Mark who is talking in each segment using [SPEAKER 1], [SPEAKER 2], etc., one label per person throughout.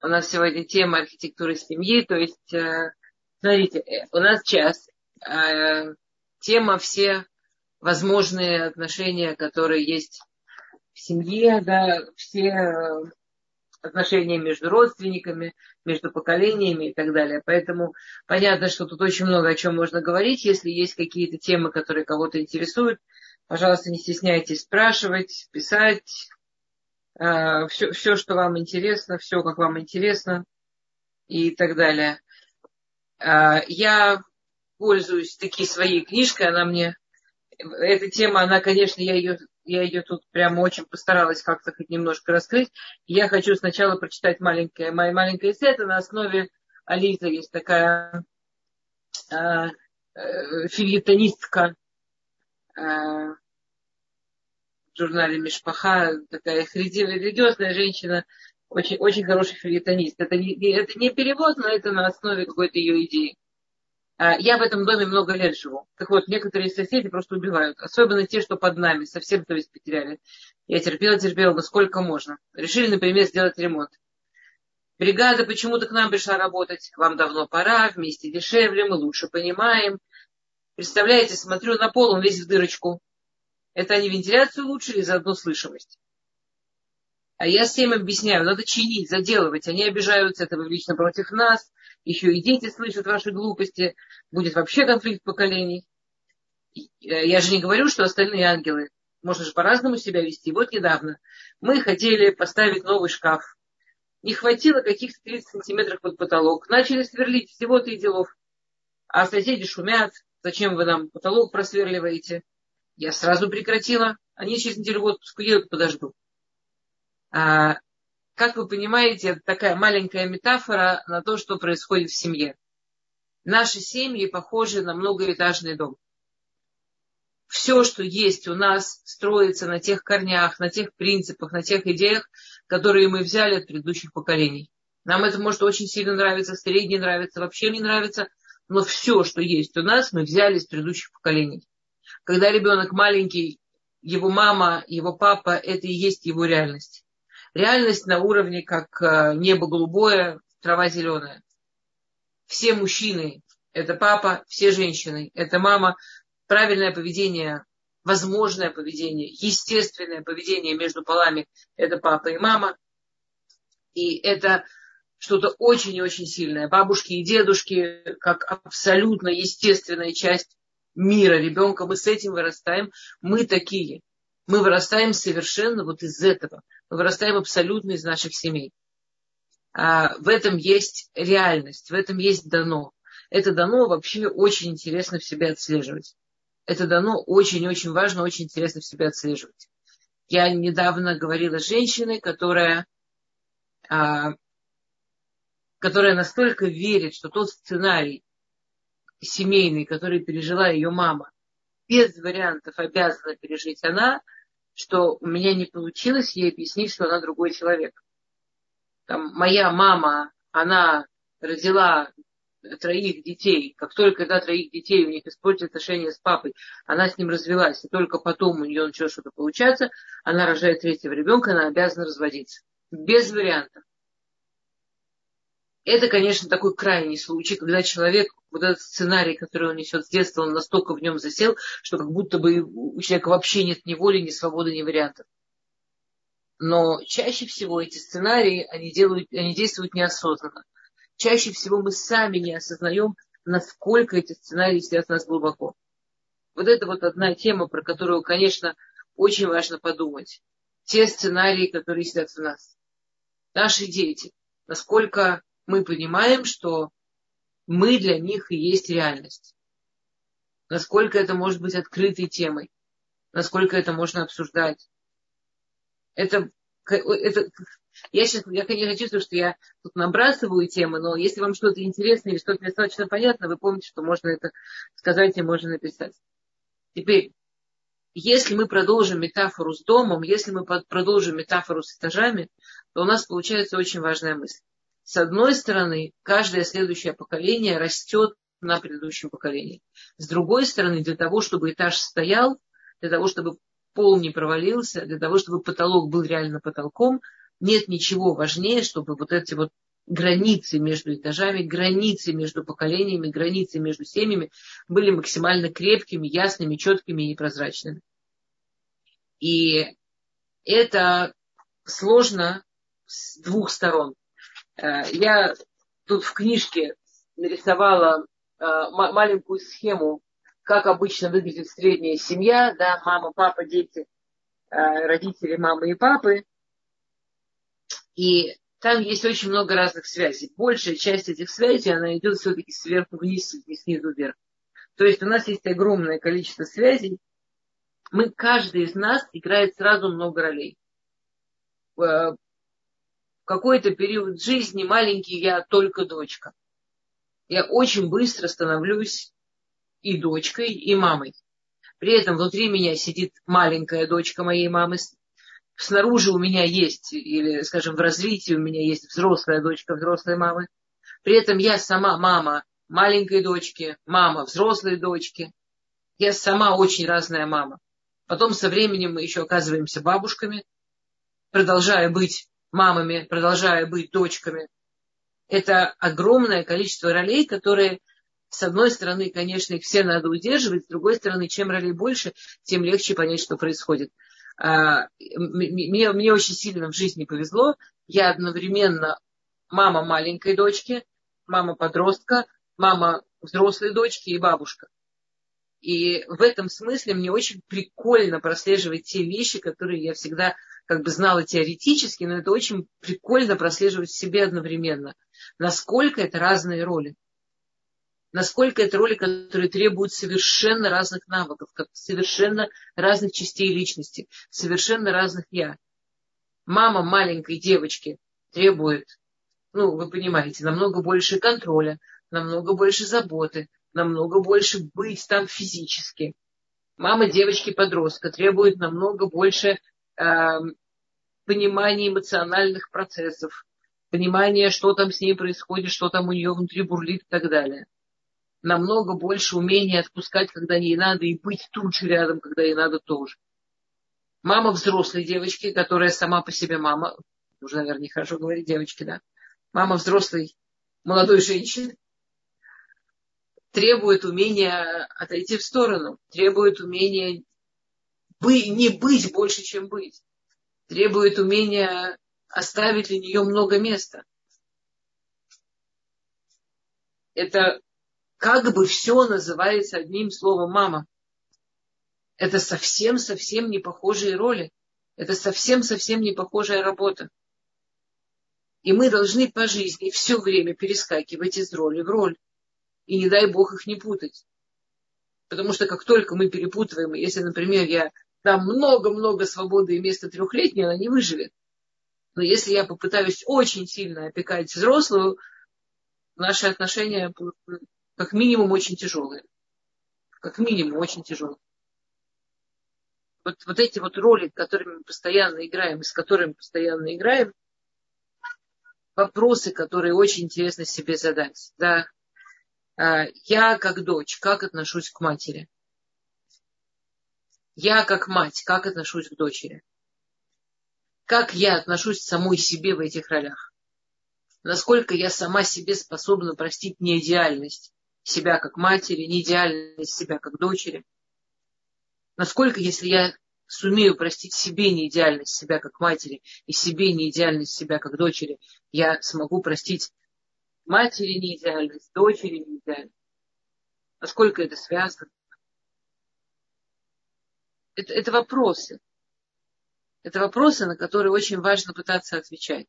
[SPEAKER 1] У нас сегодня тема архитектуры семьи, то есть, э, смотрите, э, у нас час. Э, тема все возможные отношения, которые есть в семье, да, все отношения между родственниками, между поколениями и так далее. Поэтому понятно, что тут очень много о чем можно говорить. Если есть какие-то темы, которые кого-то интересуют, пожалуйста, не стесняйтесь спрашивать, писать, все, все, что вам интересно, все, как вам интересно и так далее. А, я пользуюсь таки своей книжкой, она мне, эта тема, она, конечно, я ее, я ее тут прямо очень постаралась как-то хоть немножко раскрыть. Я хочу сначала прочитать маленькое, моя маленькая эссе, это на основе Ализа есть такая э, э, филитонистка, э, журнале Мишпаха, такая религиозная женщина, очень, очень хороший филитонист. Это не, это не перевод, но это на основе какой-то ее идеи. А, я в этом доме много лет живу. Так вот, некоторые соседи просто убивают. Особенно те, что под нами, совсем то есть потеряли. Я терпела, терпела, но сколько можно. Решили, например, сделать ремонт. Бригада почему-то к нам пришла работать. Вам давно пора, вместе дешевле, мы лучше понимаем. Представляете, смотрю на пол, он весь в дырочку. Это они вентиляцию улучшили заодно слышимость. А я всем объясняю, надо чинить, заделывать. Они обижаются, это лично против нас. Еще и дети слышат ваши глупости. Будет вообще конфликт поколений. Э, я же не говорю, что остальные ангелы. Можно же по-разному себя вести. Вот недавно мы хотели поставить новый шкаф. Не хватило каких-то 30 сантиметров под потолок. Начали сверлить всего-то и делов. А соседи шумят. Зачем вы нам потолок просверливаете? Я сразу прекратила. Они через неделю в отпуск едут, подожду. А, как вы понимаете, это такая маленькая метафора на то, что происходит в семье. Наши семьи похожи на многоэтажный дом. Все, что есть у нас, строится на тех корнях, на тех принципах, на тех идеях, которые мы взяли от предыдущих поколений. Нам это может очень сильно нравиться, средне нравится, вообще не нравится, но все, что есть у нас, мы взяли из предыдущих поколений. Когда ребенок маленький, его мама, его папа, это и есть его реальность. Реальность на уровне, как э, небо голубое, трава зеленая. Все мужчины – это папа, все женщины – это мама. Правильное поведение, возможное поведение, естественное поведение между полами – это папа и мама. И это что-то очень и очень сильное. Бабушки и дедушки, как абсолютно естественная часть мира ребенка, мы с этим вырастаем, мы такие. Мы вырастаем совершенно вот из этого. Мы вырастаем абсолютно из наших семей. А в этом есть реальность, в этом есть дано. Это дано вообще очень интересно в себе отслеживать. Это дано очень-очень важно, очень интересно в себе отслеживать. Я недавно говорила с женщиной, которая, а, которая настолько верит, что тот сценарий, семейный, который пережила ее мама, без вариантов обязана пережить она, что у меня не получилось ей объяснить, что она другой человек. Там, моя мама, она родила троих детей. Как только когда троих детей у них испортили отношения с папой, она с ним развелась, и только потом у нее начало что-то получаться, она рожает третьего ребенка, она обязана разводиться. Без вариантов. Это, конечно, такой крайний случай, когда человек, вот этот сценарий, который он несет с детства, он настолько в нем засел, что как будто бы у человека вообще нет ни воли, ни свободы, ни вариантов. Но чаще всего эти сценарии, они, делают, они действуют неосознанно. Чаще всего мы сами не осознаем, насколько эти сценарии сидят в нас глубоко. Вот это вот одна тема, про которую, конечно, очень важно подумать. Те сценарии, которые сидят в нас. Наши дети. Насколько мы понимаем, что мы для них и есть реальность. Насколько это может быть открытой темой, насколько это можно обсуждать. Это, это я сейчас, я, конечно, чувствую, что я тут набрасываю темы, но если вам что-то интересно или что-то достаточно понятно, вы помните, что можно это сказать и можно написать. Теперь, если мы продолжим метафору с домом, если мы продолжим метафору с этажами, то у нас получается очень важная мысль. С одной стороны, каждое следующее поколение растет на предыдущем поколении. С другой стороны, для того, чтобы этаж стоял, для того, чтобы пол не провалился, для того, чтобы потолок был реально потолком, нет ничего важнее, чтобы вот эти вот границы между этажами, границы между поколениями, границы между семьями были максимально крепкими, ясными, четкими и прозрачными. И это сложно с двух сторон. Э, я тут в книжке нарисовала э, маленькую схему, как обычно выглядит средняя семья, да, мама, папа, дети, э, родители, мамы и папы. И там есть очень много разных связей. Большая часть этих связей, она идет все-таки сверху вниз и снизу вверх. То есть у нас есть огромное количество связей. Мы, каждый из нас играет сразу много ролей. Какой-то период жизни маленький я только дочка. Я очень быстро становлюсь и дочкой, и мамой. При этом внутри меня сидит маленькая дочка моей мамы, снаружи у меня есть, или, скажем, в развитии у меня есть взрослая дочка взрослой мамы. При этом я сама мама маленькой дочки, мама взрослой дочки. Я сама очень разная мама. Потом со временем мы еще оказываемся бабушками, продолжая быть мамами, продолжая быть дочками. Это огромное количество ролей, которые, с одной стороны, конечно, их все надо удерживать, с другой стороны, чем ролей больше, тем легче понять, что происходит. А, мне, мне очень сильно в жизни повезло. Я одновременно мама маленькой дочки, мама подростка, мама взрослой дочки и бабушка. И в этом смысле мне очень прикольно прослеживать те вещи, которые я всегда как бы знала теоретически, но это очень прикольно прослеживать в себе одновременно. Насколько это разные роли насколько это роли, которые требуют совершенно разных навыков, совершенно разных частей личности, совершенно разных я. Мама маленькой девочки требует, ну, вы понимаете, намного больше контроля, намного больше заботы, намного больше быть там физически. Мама девочки-подростка требует намного больше э, понимания эмоциональных процессов, понимания, что там с ней происходит, что там у нее внутри бурлит и так далее намного больше умения отпускать, когда ей надо, и быть тут же рядом, когда ей надо тоже. Мама взрослой девочки, которая сама по себе мама, уже, наверное, нехорошо говорить девочки, да, мама взрослой молодой женщины, требует умения отойти в сторону, требует умения бы, не быть больше, чем быть, требует умения оставить для нее много места. Это как бы все называется одним словом мама. Это совсем-совсем не похожие роли. Это совсем-совсем не похожая работа. И мы должны по жизни все время перескакивать из роли в роль. И не дай бог их не путать. Потому что как только мы перепутываем, если, например, я дам много-много свободы и места трехлетней, она не выживет. Но если я попытаюсь очень сильно опекать взрослую, наши отношения как минимум очень тяжелые. Как минимум очень тяжелые. Вот, вот эти вот роли, которыми мы постоянно играем, с которыми постоянно играем, вопросы, которые очень интересно себе задать. Да. А, я как дочь, как отношусь к матери? Я как мать, как отношусь к дочери? Как я отношусь к самой себе в этих ролях? Насколько я сама себе способна простить неидеальность себя как матери, не идеальность себя как дочери. Насколько, если я сумею простить себе неидеальность себя как матери и себе неидеальность себя как дочери, я смогу простить матери неидеальность, дочери неидеальность. Насколько это связано? Это, это вопросы. Это вопросы, на которые очень важно пытаться отвечать.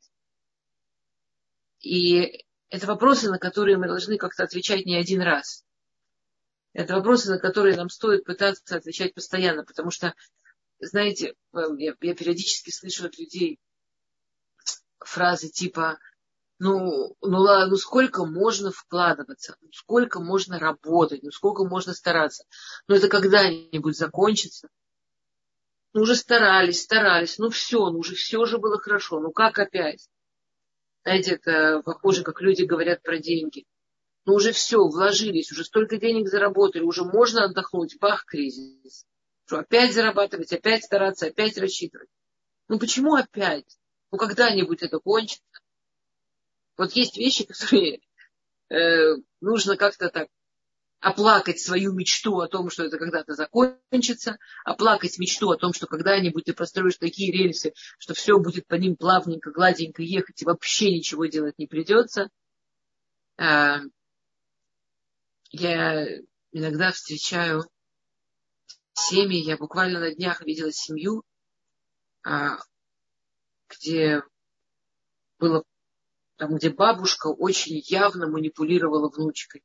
[SPEAKER 1] И это вопросы, на которые мы должны как-то отвечать не один раз. Это вопросы, на которые нам стоит пытаться отвечать постоянно, потому что, знаете, эм, я, я периодически слышу от людей фразы типа, ну, ну ладно, ну сколько можно вкладываться, ну сколько можно работать, ну сколько можно стараться. Но это когда-нибудь закончится. Ну уже старались, старались, ну все, ну уже все же было хорошо, ну как опять? Знаете, это похоже, как люди говорят про деньги. Ну уже все, вложились, уже столько денег заработали, уже можно отдохнуть. Бах, кризис. Что опять зарабатывать, опять стараться, опять рассчитывать. Ну почему опять? Ну когда-нибудь это кончится. Вот есть вещи, которые э, нужно как-то так оплакать свою мечту о том, что это когда-то закончится, оплакать мечту о том, что когда-нибудь ты построишь такие рельсы, что все будет по ним плавненько, гладенько ехать, и вообще ничего делать не придется. А, я иногда встречаю семьи, я буквально на днях видела семью, а, где было там, где бабушка очень явно манипулировала внучкой.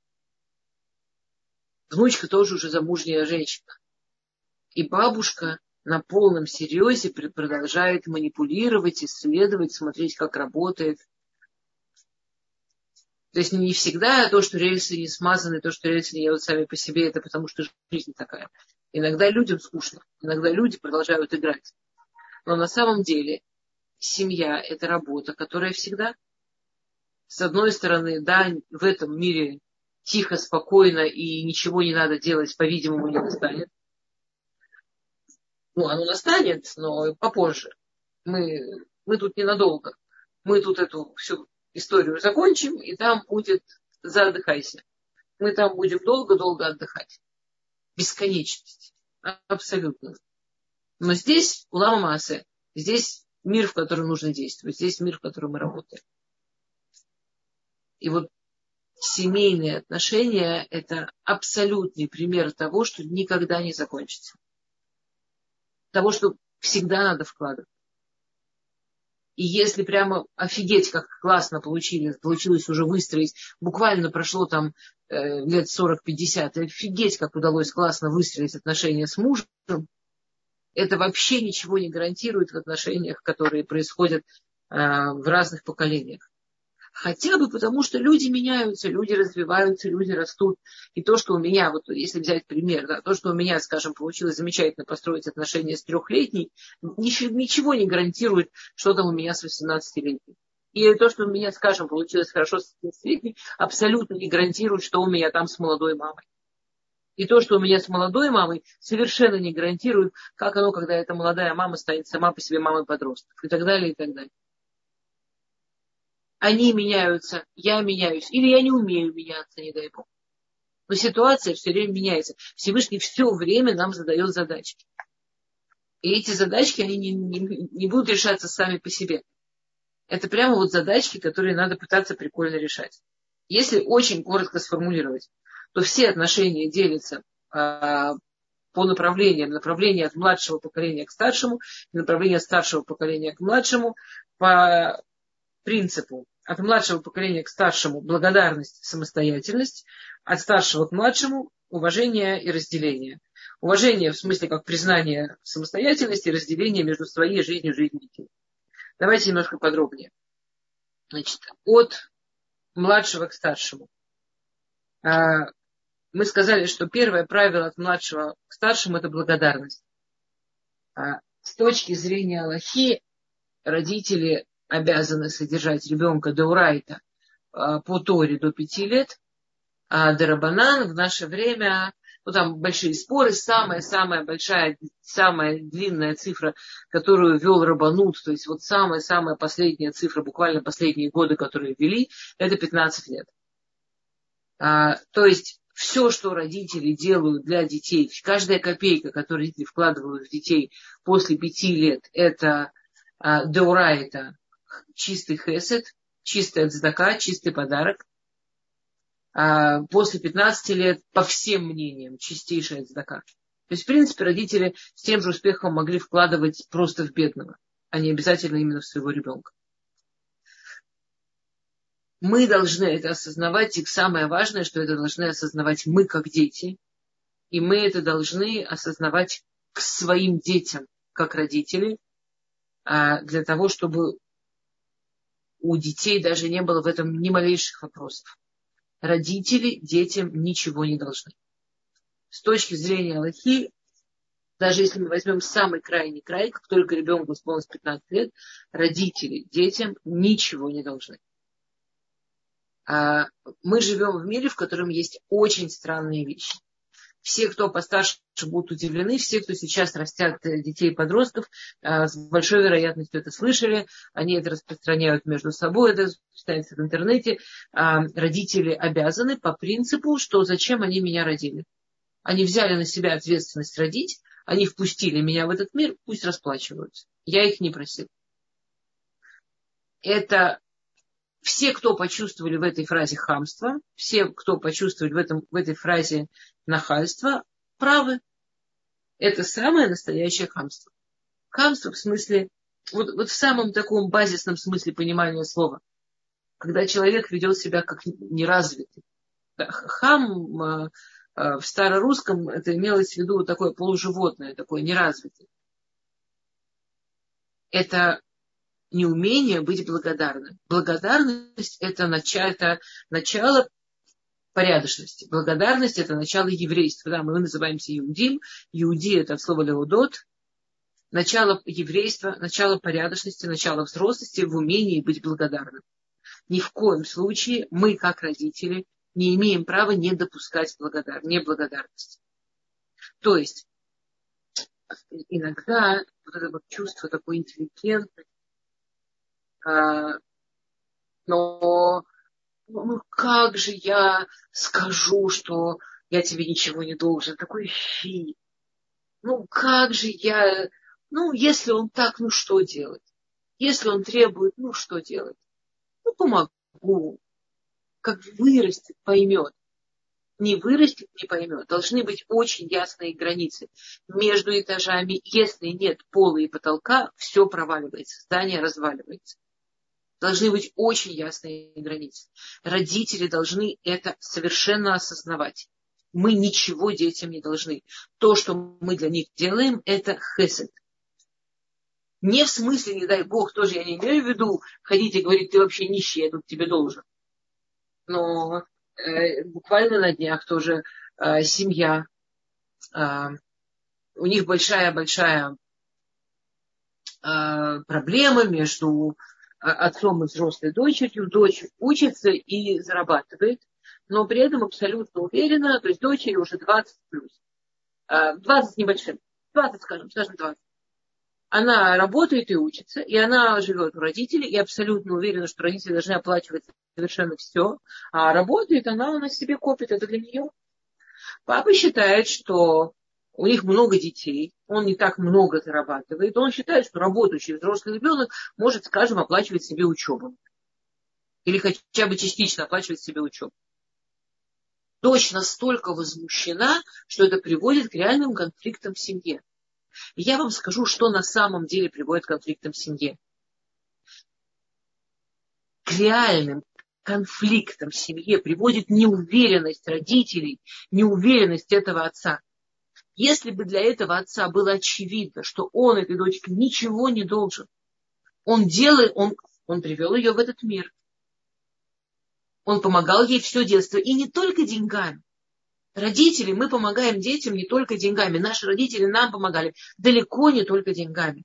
[SPEAKER 1] Внучка тоже уже замужняя женщина. И бабушка на полном серьезе продолжает манипулировать, исследовать, смотреть, как работает. То есть не всегда то, что рельсы не смазаны, то, что рельсы не едут сами по себе, это потому что жизнь такая. Иногда людям скучно, иногда люди продолжают играть. Но на самом деле семья – это работа, которая всегда. С одной стороны, да, в этом мире тихо, спокойно и ничего не надо делать, по-видимому, не настанет. Ну, оно настанет, но попозже. Мы, мы тут ненадолго. Мы тут эту всю историю закончим, и там будет заотдыхайся. Мы там будем долго-долго отдыхать. Бесконечность. Абсолютно. Но здесь улама Маасе. Здесь мир, в котором нужно действовать. Здесь мир, в котором мы работаем. И вот семейные отношения – это абсолютный пример того, что никогда не закончится. Того, что всегда надо вкладывать. И если прямо офигеть, как классно получили, получилось уже выстроить, буквально прошло там э, лет 40-50, офигеть, как удалось классно выстроить отношения с мужем, это вообще ничего не гарантирует в отношениях, которые происходят э, в разных поколениях. Хотя бы потому, что люди меняются, люди развиваются, люди растут. И то, что у меня, вот если взять пример, да, то, что у меня, скажем, получилось замечательно построить отношения с трехлетней, ничего не гарантирует, что там у меня с 18-летней. И то, что у меня, скажем, получилось хорошо с 15-летней, абсолютно не гарантирует, что у меня там с молодой мамой. И то, что у меня с молодой мамой, совершенно не гарантирует, как оно, когда эта молодая мама станет сама по себе мамой подростков. И так далее, и так далее они меняются, я меняюсь, или я не умею меняться, не дай бог. Но ситуация все время меняется. Всевышний все время нам задает задачки. И эти задачки, они не, не, не будут решаться сами по себе. Это прямо вот задачки, которые надо пытаться прикольно решать. Если очень коротко сформулировать, то все отношения делятся а, по направлениям. Направление от младшего поколения к старшему, направление от старшего поколения к младшему по принципу от младшего поколения к старшему благодарность, самостоятельность, от старшего к младшему уважение и разделение. Уважение в смысле как признание самостоятельности и разделение между своей жизнью и жизнью детей. Давайте немножко подробнее. Значит, от младшего к старшему. А, мы сказали, что первое правило от младшего к старшему – это благодарность. А, с точки зрения Аллахи родители обязаны содержать ребенка до урайта а, по Торе до пяти лет, а Дарабанан в наше время, ну там большие споры, самая-самая большая, самая длинная цифра, которую вел Рабанут, то есть вот самая-самая последняя цифра, буквально последние годы, которые ввели, это 15 лет. А, то есть все, что родители делают для детей, каждая копейка, которую родители вкладывают в детей после пяти лет, это а, деурайта, чистый хесед, чистая цдака, чистый подарок. А после 15 лет, по всем мнениям, чистейшая цдака. То есть, в принципе, родители с тем же успехом могли вкладывать просто в бедного, а не обязательно именно в своего ребенка. Мы должны это осознавать, и самое важное, что это должны осознавать мы как дети, и мы это должны осознавать к своим детям, как родители, а, для того, чтобы у детей даже не было в этом ни малейших вопросов. Родители детям ничего не должны. С точки зрения Аллахи, даже если мы возьмем самый крайний край, как только ребенку исполнилось 15 лет, родители детям ничего не должны. А мы живем в мире, в котором есть очень странные вещи. Все, кто постарше, будут удивлены. Все, кто сейчас растят э, детей и подростков, э, с большой вероятностью это слышали. Они это распространяют между собой, это читается в интернете. А, родители обязаны по принципу, что зачем они меня родили. Они взяли на себя ответственность родить, они впустили меня в этот мир, пусть расплачиваются. Я их не просил. Это все, кто почувствовали в этой фразе хамство, все, кто почувствовали в, этом, в этой фразе нахальство, правы. Это самое настоящее хамство. Хамство в смысле, вот, вот в самом таком базисном смысле понимания слова. Когда человек ведет себя как неразвитый. Хам э, э, в старорусском это имелось в виду такое полуживотное, такое неразвитое. Это неумение быть благодарным. Благодарность это начало, это начало порядочности. Благодарность это начало еврейства. Да, мы называемся иудим. Иуди это слово леудот. Начало еврейства, начало порядочности, начало взрослости в умении быть благодарным. Ни в коем случае мы, как родители, не имеем права не допускать благодар... неблагодарности. То есть иногда вот это вот чувство такой интеллигентности, но ну как же я скажу, что я тебе ничего не должен, такой фи. Ну как же я, ну если он так, ну что делать? Если он требует, ну что делать? Ну помогу. Как вырастет, поймет. Не вырастет, не поймет. Должны быть очень ясные границы между этажами. Если нет пола и потолка, все проваливается, здание разваливается должны быть очень ясные границы. Родители должны это совершенно осознавать. Мы ничего детям не должны. То, что мы для них делаем, это хесед. Не в смысле, не дай бог, тоже я не имею в виду ходить и говорить, ты вообще нищий, я тут тебе должен. Но э, буквально на днях тоже э, семья, э, у них большая-большая э, проблема между отцом и взрослой дочерью. Дочь учится и зарабатывает, но при этом абсолютно уверена, то есть дочери уже 20 плюс. 20 а, небольшим. 20, скажем, скажем 20. Она работает и учится, и она живет у родителей, и абсолютно уверена, что родители должны оплачивать совершенно все. А работает она, она себе копит, это для нее. Папа считает, что у них много детей, он не так много зарабатывает, он считает, что работающий взрослый ребенок может, скажем, оплачивать себе учебу. Или хотя бы частично оплачивать себе учебу. Дочь настолько возмущена, что это приводит к реальным конфликтам в семье. Я вам скажу, что на самом деле приводит к конфликтам в семье. К реальным конфликтам в семье приводит неуверенность родителей, неуверенность этого отца – если бы для этого отца было очевидно, что он этой дочке ничего не должен, он делает, он, он привел ее в этот мир. Он помогал ей все детство. И не только деньгами. Родители, мы помогаем детям не только деньгами. Наши родители нам помогали далеко не только деньгами.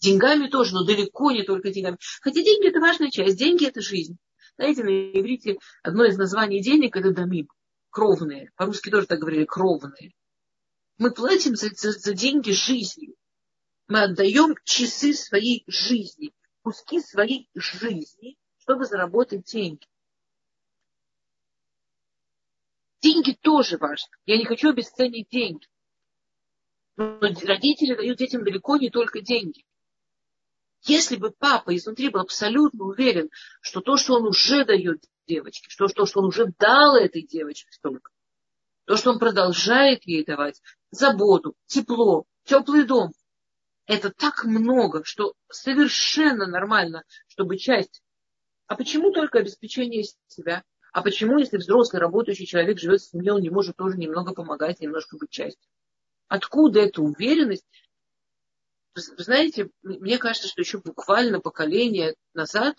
[SPEAKER 1] Деньгами тоже, но далеко не только деньгами. Хотя деньги это важная часть. Деньги это жизнь. Знаете, на иврите одно из названий денег это дамим. Кровные. По-русски тоже так говорили, кровные. Мы платим за, за, за деньги жизни. Мы отдаем часы своей жизни, куски своей жизни, чтобы заработать деньги. Деньги тоже важны. Я не хочу обесценить деньги. Но родители дают детям далеко не только деньги. Если бы папа изнутри был абсолютно уверен, что то, что он уже дает девочке, что то, что он уже дал этой девочке столько, то, что он продолжает ей давать, заботу, тепло, теплый дом. Это так много, что совершенно нормально, чтобы часть. А почему только обеспечение себя? А почему, если взрослый работающий человек живет в семье, он не может тоже немного помогать, немножко быть частью? Откуда эта уверенность? Вы знаете, мне кажется, что еще буквально поколение назад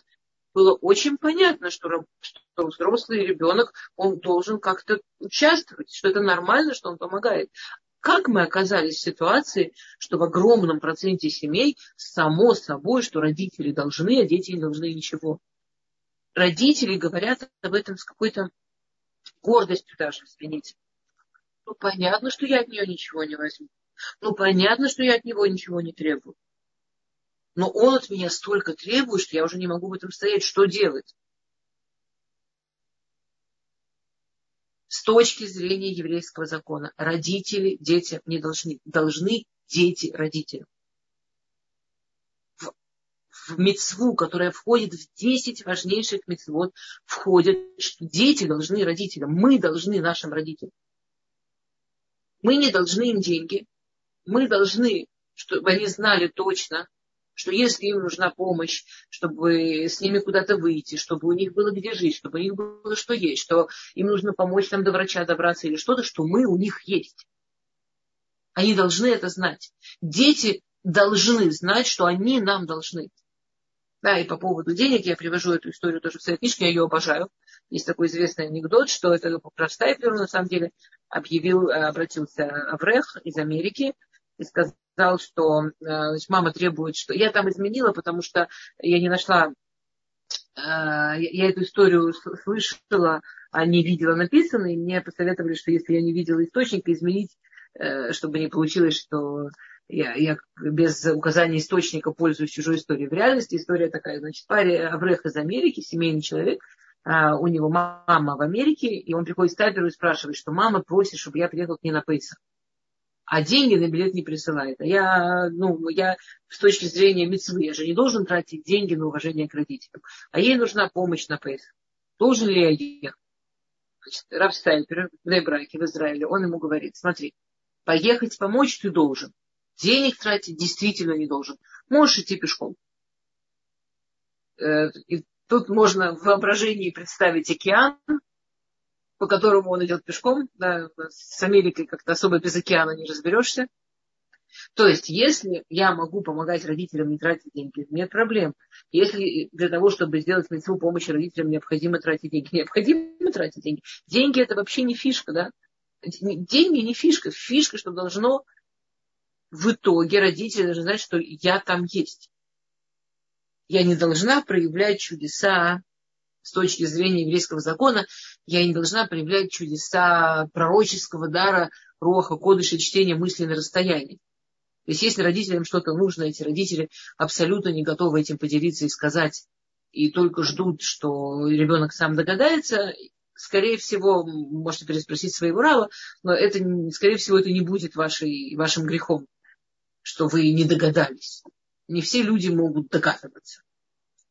[SPEAKER 1] было очень понятно, что, что взрослый ребенок, он должен как-то участвовать, что это нормально, что он помогает. Как мы оказались в ситуации, что в огромном проценте семей само собой, что родители должны, а дети не должны ничего. Родители говорят об этом с какой-то гордостью даже, извините. Ну, понятно, что я от нее ничего не возьму. Ну, понятно, что я от него ничего не требую. Но он от меня столько требует, что я уже не могу в этом стоять. Что делать? С точки зрения еврейского закона, родители детям не должны. Должны дети родителям. В, в мецву, которая входит в 10 важнейших мецвод, входит, что дети должны родителям. Мы должны нашим родителям. Мы не должны им деньги. Мы должны, чтобы они знали точно, что если им нужна помощь, чтобы с ними куда-то выйти, чтобы у них было где жить, чтобы у них было что есть, что им нужно помочь там до врача добраться или что-то, что мы у них есть. Они должны это знать. Дети должны знать, что они нам должны. Да, и по поводу денег я привожу эту историю тоже в своей книжке, я ее обожаю. Есть такой известный анекдот, что это про Штайплеру на самом деле объявил, обратился Аврех из Америки и сказал, что э, значит, мама требует, что я там изменила, потому что я не нашла, э, я эту историю слышала, а не видела написанной, и мне посоветовали, что если я не видела источника, изменить, э, чтобы не получилось, что я, я без указания источника пользуюсь чужой историей. В реальности история такая, значит, паре Аврех из Америки, семейный человек, у него мама в Америке, и он приходит в Таперу и спрашивает, что мама просит, чтобы я приехал к ней на Пейсах а деньги на билет не присылает. А я, ну, я с точки зрения мецвы, я же не должен тратить деньги на уважение к родителям. А ей нужна помощь на Пейсах. Должен ли я ехать? Значит, Раф Стайпер в Дейбраке в Израиле, он ему говорит, смотри, поехать помочь ты должен. Денег тратить действительно не должен. Можешь идти пешком. Э, и тут можно в воображении представить океан, по которому он идет пешком. Да, с Америкой как-то особо без океана не разберешься. То есть, если я могу помогать родителям не тратить деньги, нет проблем. Если для того, чтобы сделать мецву помощи родителям, необходимо тратить деньги, необходимо тратить деньги. Деньги это вообще не фишка, да? Деньги не фишка. Фишка, что должно в итоге родители должны знать, что я там есть. Я не должна проявлять чудеса с точки зрения еврейского закона, я не должна проявлять чудеса пророческого дара, роха, кодыша, чтения мысли на расстоянии. То есть, если родителям что-то нужно, эти родители абсолютно не готовы этим поделиться и сказать, и только ждут, что ребенок сам догадается, скорее всего, можете переспросить своего Рава, но это, скорее всего, это не будет вашей, вашим грехом, что вы не догадались. Не все люди могут догадываться.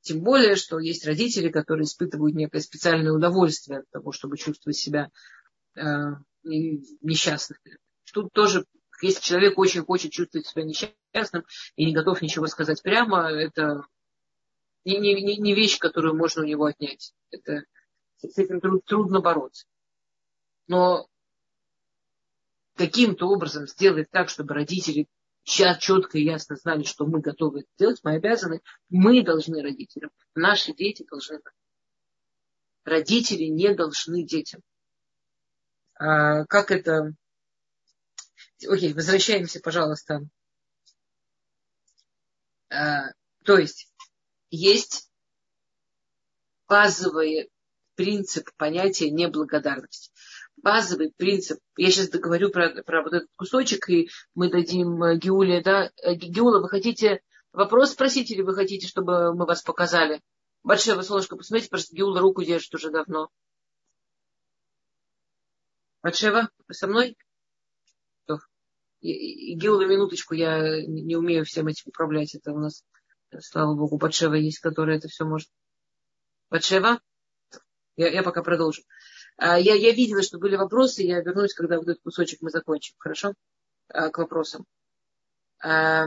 [SPEAKER 1] Тем более, что есть родители, которые испытывают некое специальное удовольствие от того, чтобы чувствовать себя э, несчастными. Тут тоже, если человек очень хочет чувствовать себя несчастным и не готов ничего сказать прямо, это не, не, не вещь, которую можно у него отнять. Это, с этим трудно бороться. Но каким-то образом сделать так, чтобы родители четко и ясно знали, что мы готовы это делать, мы обязаны, мы должны родителям, наши дети должны. Родители не должны детям. А, как это... Окей, возвращаемся, пожалуйста. А, то есть, есть базовый принцип понятия неблагодарности базовый принцип. Я сейчас договорю про, про вот этот кусочек, и мы дадим э, Геуле, да. Э, Геула, вы хотите вопрос спросить, или вы хотите, чтобы мы вас показали? Большое солнышко, посмотрите, просто Геула руку держит уже давно. Батшева, вы со мной? Геула, минуточку, я не умею всем этим управлять. Это у нас, слава богу, Батшева есть, которая это все может. Батшева? Я, я пока продолжу. А, я, я видела, что были вопросы, я вернусь, когда вот этот кусочек мы закончим. Хорошо? А, к вопросам. А,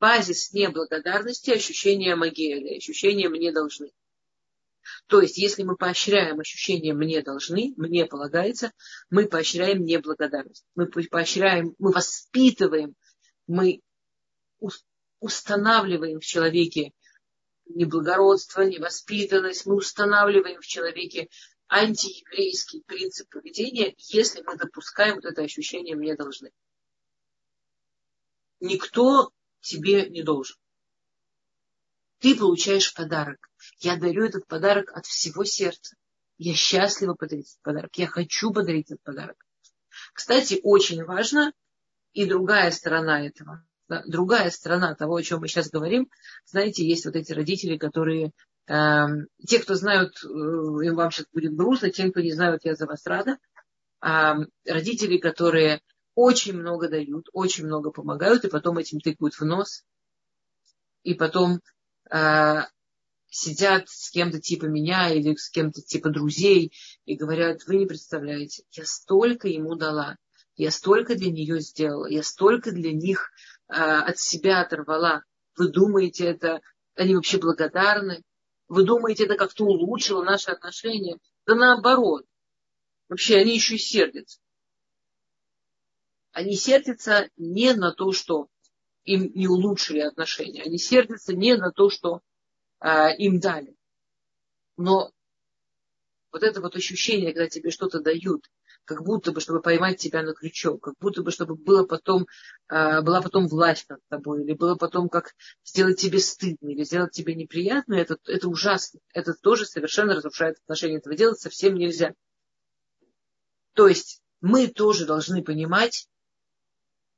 [SPEAKER 1] базис неблагодарности, ощущение магии, ощущение «мне должны». То есть, если мы поощряем ощущение «мне должны», «мне полагается», мы поощряем неблагодарность. Мы поощряем, мы воспитываем, мы устанавливаем в человеке неблагородство, невоспитанность, мы устанавливаем в человеке антиеврейский принцип поведения, если мы допускаем вот это ощущение «мне должны». Никто тебе не должен. Ты получаешь подарок. Я дарю этот подарок от всего сердца. Я счастлива подарить этот подарок. Я хочу подарить этот подарок. Кстати, очень важно и другая сторона этого. Другая сторона того, о чем мы сейчас говорим. Знаете, есть вот эти родители, которые... Э, те, кто знают, э, им вам сейчас будет грустно, тем, кто не знают, я за вас рада. Э, родители, которые очень много дают, очень много помогают, и потом этим тыкают в нос. И потом э, сидят с кем-то типа меня или с кем-то типа друзей и говорят, вы не представляете, я столько ему дала, я столько для нее сделала, я столько для них от себя оторвала. Вы думаете, это они вообще благодарны? Вы думаете, это как-то улучшило наши отношения? Да наоборот. Вообще они еще и сердятся. Они сердятся не на то, что им не улучшили отношения. Они сердятся не на то, что э, им дали. Но вот это вот ощущение, когда тебе что-то дают, как будто бы, чтобы поймать тебя на крючок, как будто бы, чтобы было потом, э, была потом власть над тобой, или было потом, как сделать тебе стыдно, или сделать тебе неприятно, это, это ужасно. Это тоже совершенно разрушает отношения. Этого делать совсем нельзя. То есть мы тоже должны понимать,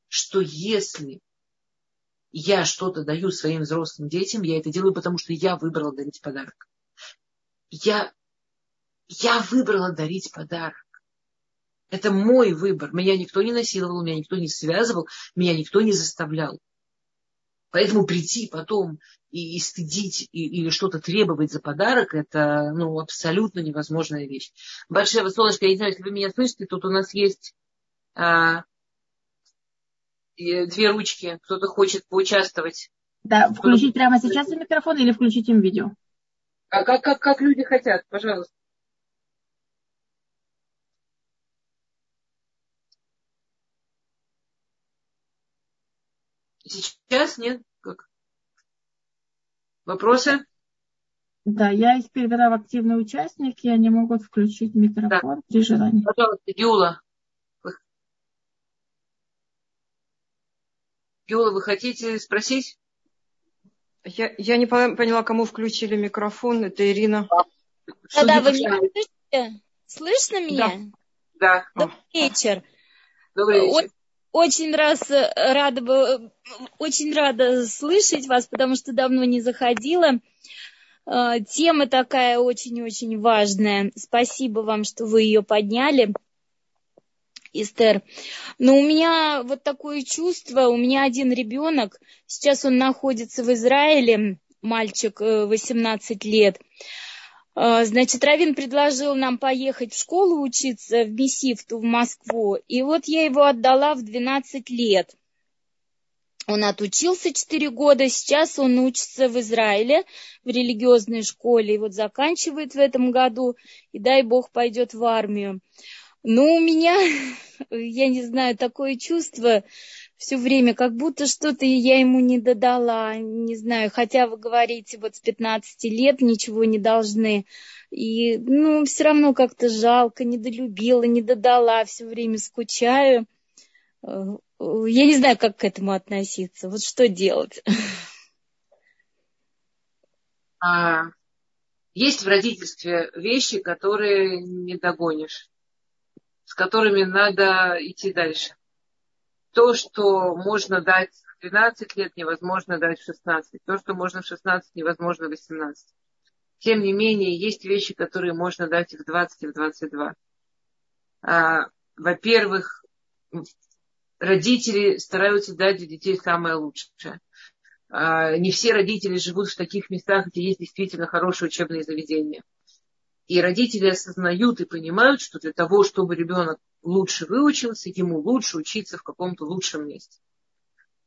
[SPEAKER 1] что если я что-то даю своим взрослым детям, я это делаю, потому что я выбрала дарить подарок. Я, я выбрала дарить подарок. Это мой выбор. Меня никто не насиловал, меня никто не связывал, меня никто не заставлял. Поэтому прийти потом и, и стыдить и, или что-то требовать за подарок, это ну, абсолютно невозможная вещь. Большое солнышко, я не знаю, если вы меня слышите, тут у нас есть а, две ручки, кто-то хочет поучаствовать.
[SPEAKER 2] Да, включить прямо сейчас микрофон или включить им видео?
[SPEAKER 1] А как, как, как люди хотят, пожалуйста. Сейчас нет? Как? Вопросы?
[SPEAKER 2] Да, я их перевела в активный участник, и они могут включить микрофон да. при желании.
[SPEAKER 1] Пожалуйста, Юла. Юла, вы хотите спросить?
[SPEAKER 3] Я, я не поняла, кому включили микрофон. Это Ирина.
[SPEAKER 4] Да, да, вы меня слышите? Слышно меня?
[SPEAKER 1] Да.
[SPEAKER 4] Добрый вечер.
[SPEAKER 1] Добрый вечер.
[SPEAKER 4] Очень раз рада, очень рада слышать вас, потому что давно не заходила. А, тема такая очень-очень важная. Спасибо вам, что вы ее подняли. Эстер. Но у меня вот такое чувство, у меня один ребенок, сейчас он находится в Израиле, мальчик 18 э, лет. А, значит, Равин предложил нам поехать в школу учиться в Месифту, в Москву. И вот я его отдала в 12 лет. Он отучился 4 года, сейчас он учится в Израиле, в религиозной школе, и вот заканчивает в этом году, и дай бог пойдет в армию. Ну, у меня, я не знаю, такое чувство все время, как будто что-то я ему не додала, не знаю, хотя вы говорите, вот с 15 лет ничего не должны. И, ну, все равно как-то жалко, недолюбила, не додала, все время скучаю. Э, я не знаю, как к этому относиться. Вот что делать?
[SPEAKER 1] А, есть в родительстве вещи, которые не догонишь с которыми надо идти дальше. То, что можно дать в 12 лет, невозможно дать в 16. То, что можно в 16, невозможно в 18. Тем не менее, есть вещи, которые можно дать и в 20, и в 22. А, во-первых, родители стараются дать для детей самое лучшее. А, не все родители живут в таких местах, где есть действительно хорошие учебные заведения. И родители осознают и понимают, что для того, чтобы ребенок лучше выучился, ему лучше учиться в каком-то лучшем месте.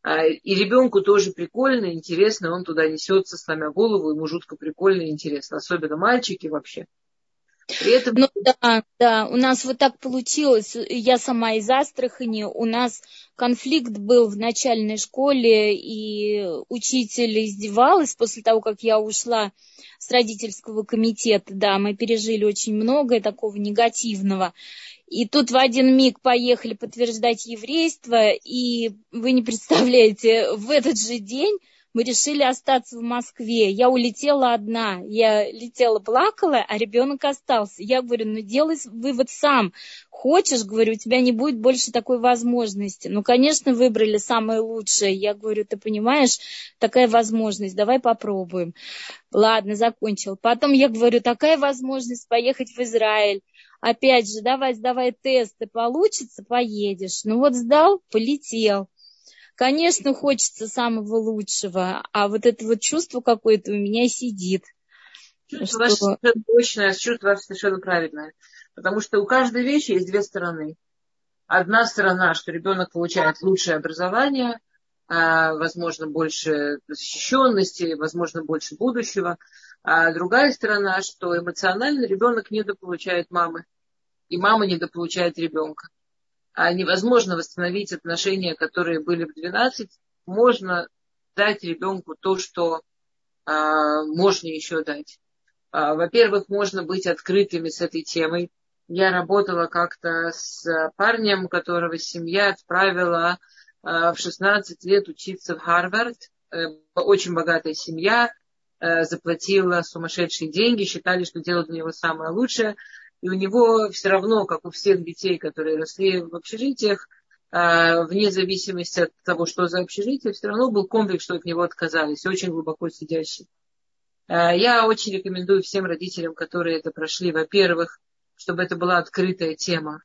[SPEAKER 1] А, и ребенку тоже прикольно, интересно, он туда несется, сломя голову, ему жутко прикольно и интересно, особенно мальчики вообще.
[SPEAKER 4] При. Ну да, да, у нас вот так получилось. Я сама из Астрахани. У нас конфликт был в начальной школе, и учитель издевалась после того, как я ушла с родительского комитета. Да, мы пережили очень многое такого негативного. И тут в один миг поехали подтверждать еврейство, и вы не представляете, в этот же день мы решили остаться в Москве. Я улетела одна. Я летела, плакала, а ребенок остался. Я говорю, ну делай вывод сам. Хочешь, говорю, у тебя не будет больше такой возможности. Ну, конечно, выбрали самое лучшее. Я говорю, ты понимаешь, такая возможность, давай попробуем. Ладно, закончил. Потом я говорю, такая возможность поехать в Израиль. Опять же, давай, сдавай тесты, получится, поедешь. Ну вот сдал, полетел. Конечно, хочется самого лучшего, а вот это вот чувство какое-то у меня сидит.
[SPEAKER 1] Чувство что... ваше точное, чувство ваше совершенно правильное. Потому что у каждой вещи есть две стороны. Одна сторона, что ребенок получает лучшее образование, а, возможно, больше защищенности, возможно, больше будущего. А другая сторона, что эмоционально ребенок недополучает мамы, и мама недополучает ребенка а невозможно восстановить отношения, которые были в 12, можно дать ребенку то, что а, можно еще дать. А, во-первых, можно быть открытыми с этой темой. Я работала как-то с парнем, которого семья отправила а, в 16 лет учиться в Харвард. Э, очень богатая семья, э, заплатила сумасшедшие деньги, считали, что делают для него самое лучшее и у него все равно, как у всех детей, которые росли в общежитиях, а, вне зависимости от того, что за общежитие, все равно был комплекс, что от него отказались, очень глубоко сидящий. А, я очень рекомендую всем родителям, которые это прошли, во-первых, чтобы это была открытая тема.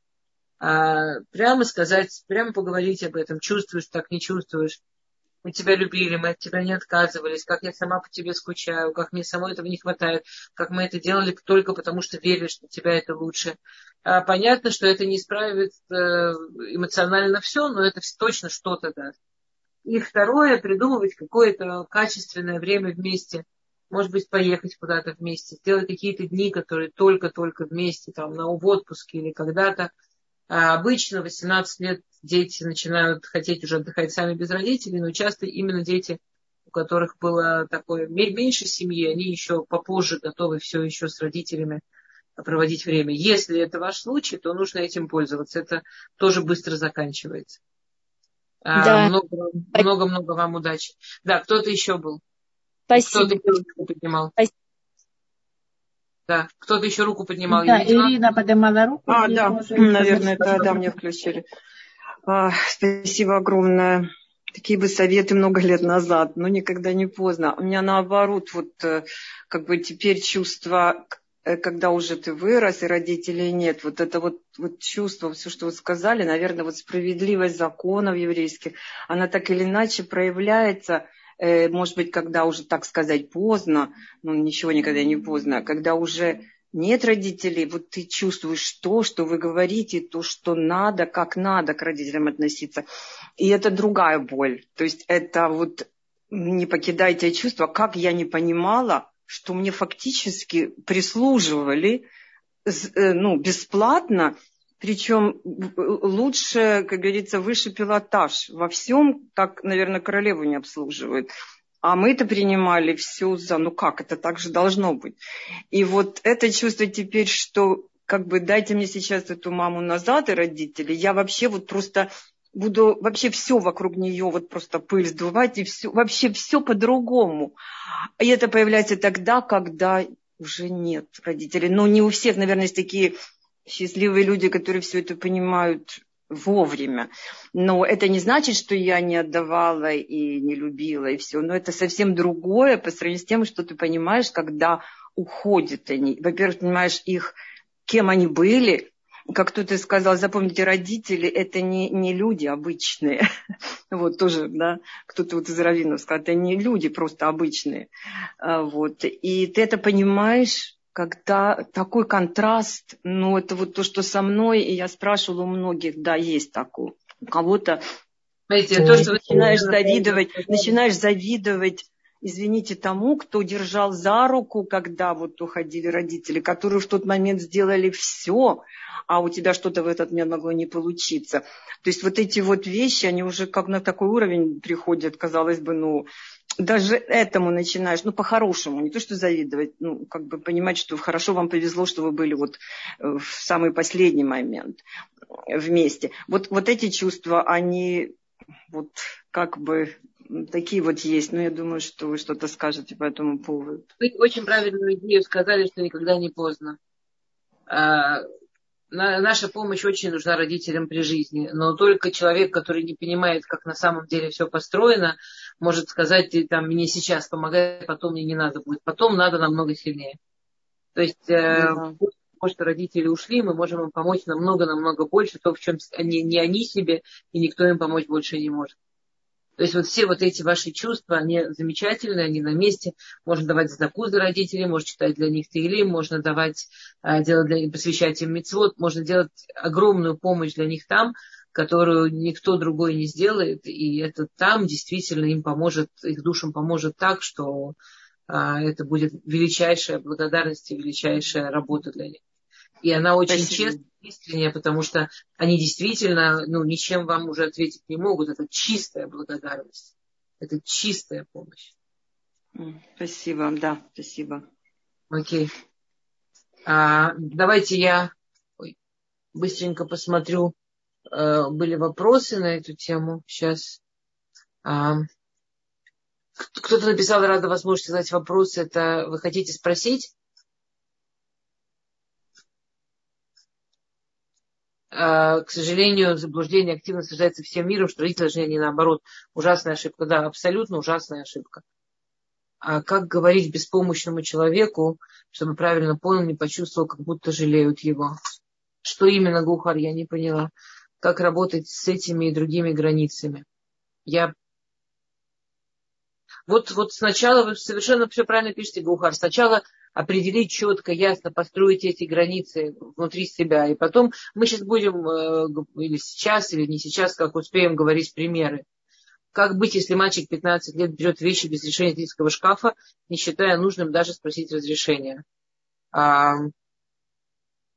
[SPEAKER 1] А, прямо сказать, прямо поговорить об этом, чувствуешь, так не чувствуешь мы тебя любили, мы от тебя не отказывались, как я сама по тебе скучаю, как мне самой этого не хватает, как мы это делали только потому, что верили, что тебя это лучше. А понятно, что это не исправит э, эмоционально все, но это точно что-то даст. И второе, придумывать какое-то качественное время вместе. Может быть, поехать куда-то вместе, сделать какие-то дни, которые только-только вместе, там, на отпуске или когда-то. А обычно 18 лет дети начинают хотеть уже отдыхать сами без родителей, но часто именно дети, у которых было такое меньше семьи, они еще попозже готовы все еще с родителями проводить время. Если это ваш случай, то нужно этим пользоваться. Это тоже быстро заканчивается. А, да. Много-много вам удачи. Да, кто-то еще был.
[SPEAKER 4] Спасибо.
[SPEAKER 1] Кто-то поднимал. Спасибо. Да, кто-то еще руку поднимал.
[SPEAKER 2] Да, Ирина поднимала руку.
[SPEAKER 3] А, да, наверное, это да, мне включили. А, спасибо огромное. Такие бы советы много лет назад, но никогда не поздно. У меня наоборот, вот э, как бы теперь чувство, э, когда уже ты вырос и родителей нет, вот это вот, вот чувство, все, что вы сказали, наверное, вот справедливость законов еврейских, она так или иначе проявляется, может быть, когда уже, так сказать, поздно, ну ничего никогда не поздно, когда уже нет родителей, вот ты чувствуешь то, что вы говорите, то, что надо, как надо к родителям относиться. И это другая боль. То есть это вот не покидайте чувство, как я не понимала, что мне фактически прислуживали э, ну, бесплатно, причем лучше, как говорится, выше пилотаж во всем, как, наверное, королеву не обслуживают. А мы это принимали все за, ну как, это так же должно быть. И вот это чувство теперь, что как бы дайте мне сейчас эту маму назад и родители, я вообще вот просто буду вообще все вокруг нее вот просто пыль сдувать и все, вообще все по-другому. И это появляется тогда, когда уже нет родителей. Но не у всех, наверное, есть такие счастливые люди, которые все это понимают вовремя. Но это не значит, что я не отдавала и не любила и все. Но это совсем другое по сравнению с тем, что ты понимаешь, когда уходят они. Во-первых, понимаешь их, кем они были, как кто-то сказал, запомните, родители это не, не люди обычные. Вот тоже, да, кто-то вот из Равинов сказал, это не люди просто обычные. А, вот. И ты это понимаешь, когда такой контраст, ну, это вот то, что со мной, и я спрашивала у многих, да, есть такое. У кого-то Знаете, то, что начинаешь завидовать, начинаешь завидовать, извините, тому, кто держал за руку, когда вот уходили родители, которые в тот момент сделали все, а у тебя что-то в этот момент могло не получиться. То есть вот эти вот вещи, они уже как на такой уровень приходят, казалось бы, ну, даже этому начинаешь, ну, по-хорошему, не то, что завидовать, ну, как бы понимать, что хорошо вам повезло, что вы были вот э, в самый последний момент вместе. Вот, вот эти чувства, они вот как бы такие вот есть, но я думаю, что вы что-то скажете по этому поводу.
[SPEAKER 1] Вы очень правильную идею сказали, что никогда не поздно. А, наша помощь очень нужна родителям при жизни, но только человек, который не понимает, как на самом деле все построено, может сказать, ты там мне сейчас помогай, потом мне не надо будет. Потом надо намного сильнее. То есть, э, да. потому что родители ушли, мы можем им помочь намного-намного больше, то, в чем они, не они себе, и никто им помочь больше не может. То есть вот все вот эти ваши чувства, они замечательные, они на месте. Можно давать знаку за родителей, можно читать для них тейли, можно давать, а, делать для, посвящать им мецвод, можно делать огромную помощь для них там, которую никто другой не сделает. И это там действительно им поможет, их душам поможет так, что а, это будет величайшая благодарность и величайшая работа для них. И она очень Спасибо. честная, искренняя, потому что они действительно ну, ничем вам уже ответить не могут. Это чистая благодарность. Это чистая помощь.
[SPEAKER 3] Спасибо, да, спасибо.
[SPEAKER 1] Окей. А, давайте я ой, быстренько посмотрю. А, были вопросы на эту тему. Сейчас. А, кто-то написал, рада возможности задать вопрос. Это вы хотите спросить? К сожалению, заблуждение активно сажается всем миром, что родители должны, не наоборот. Ужасная ошибка. Да, абсолютно ужасная ошибка. А как говорить беспомощному человеку, чтобы правильно понял, не почувствовал, как будто жалеют его? Что именно, Гухар, я не поняла. Как работать с этими и другими границами? Я вот, вот сначала вы совершенно все правильно пишете, Гухар. Сначала определить четко, ясно, построить эти границы внутри себя. И потом мы сейчас будем, э, или сейчас, или не сейчас, как успеем говорить примеры. Как быть, если мальчик 15 лет берет вещи без решения детского шкафа, не считая нужным даже спросить разрешения? А,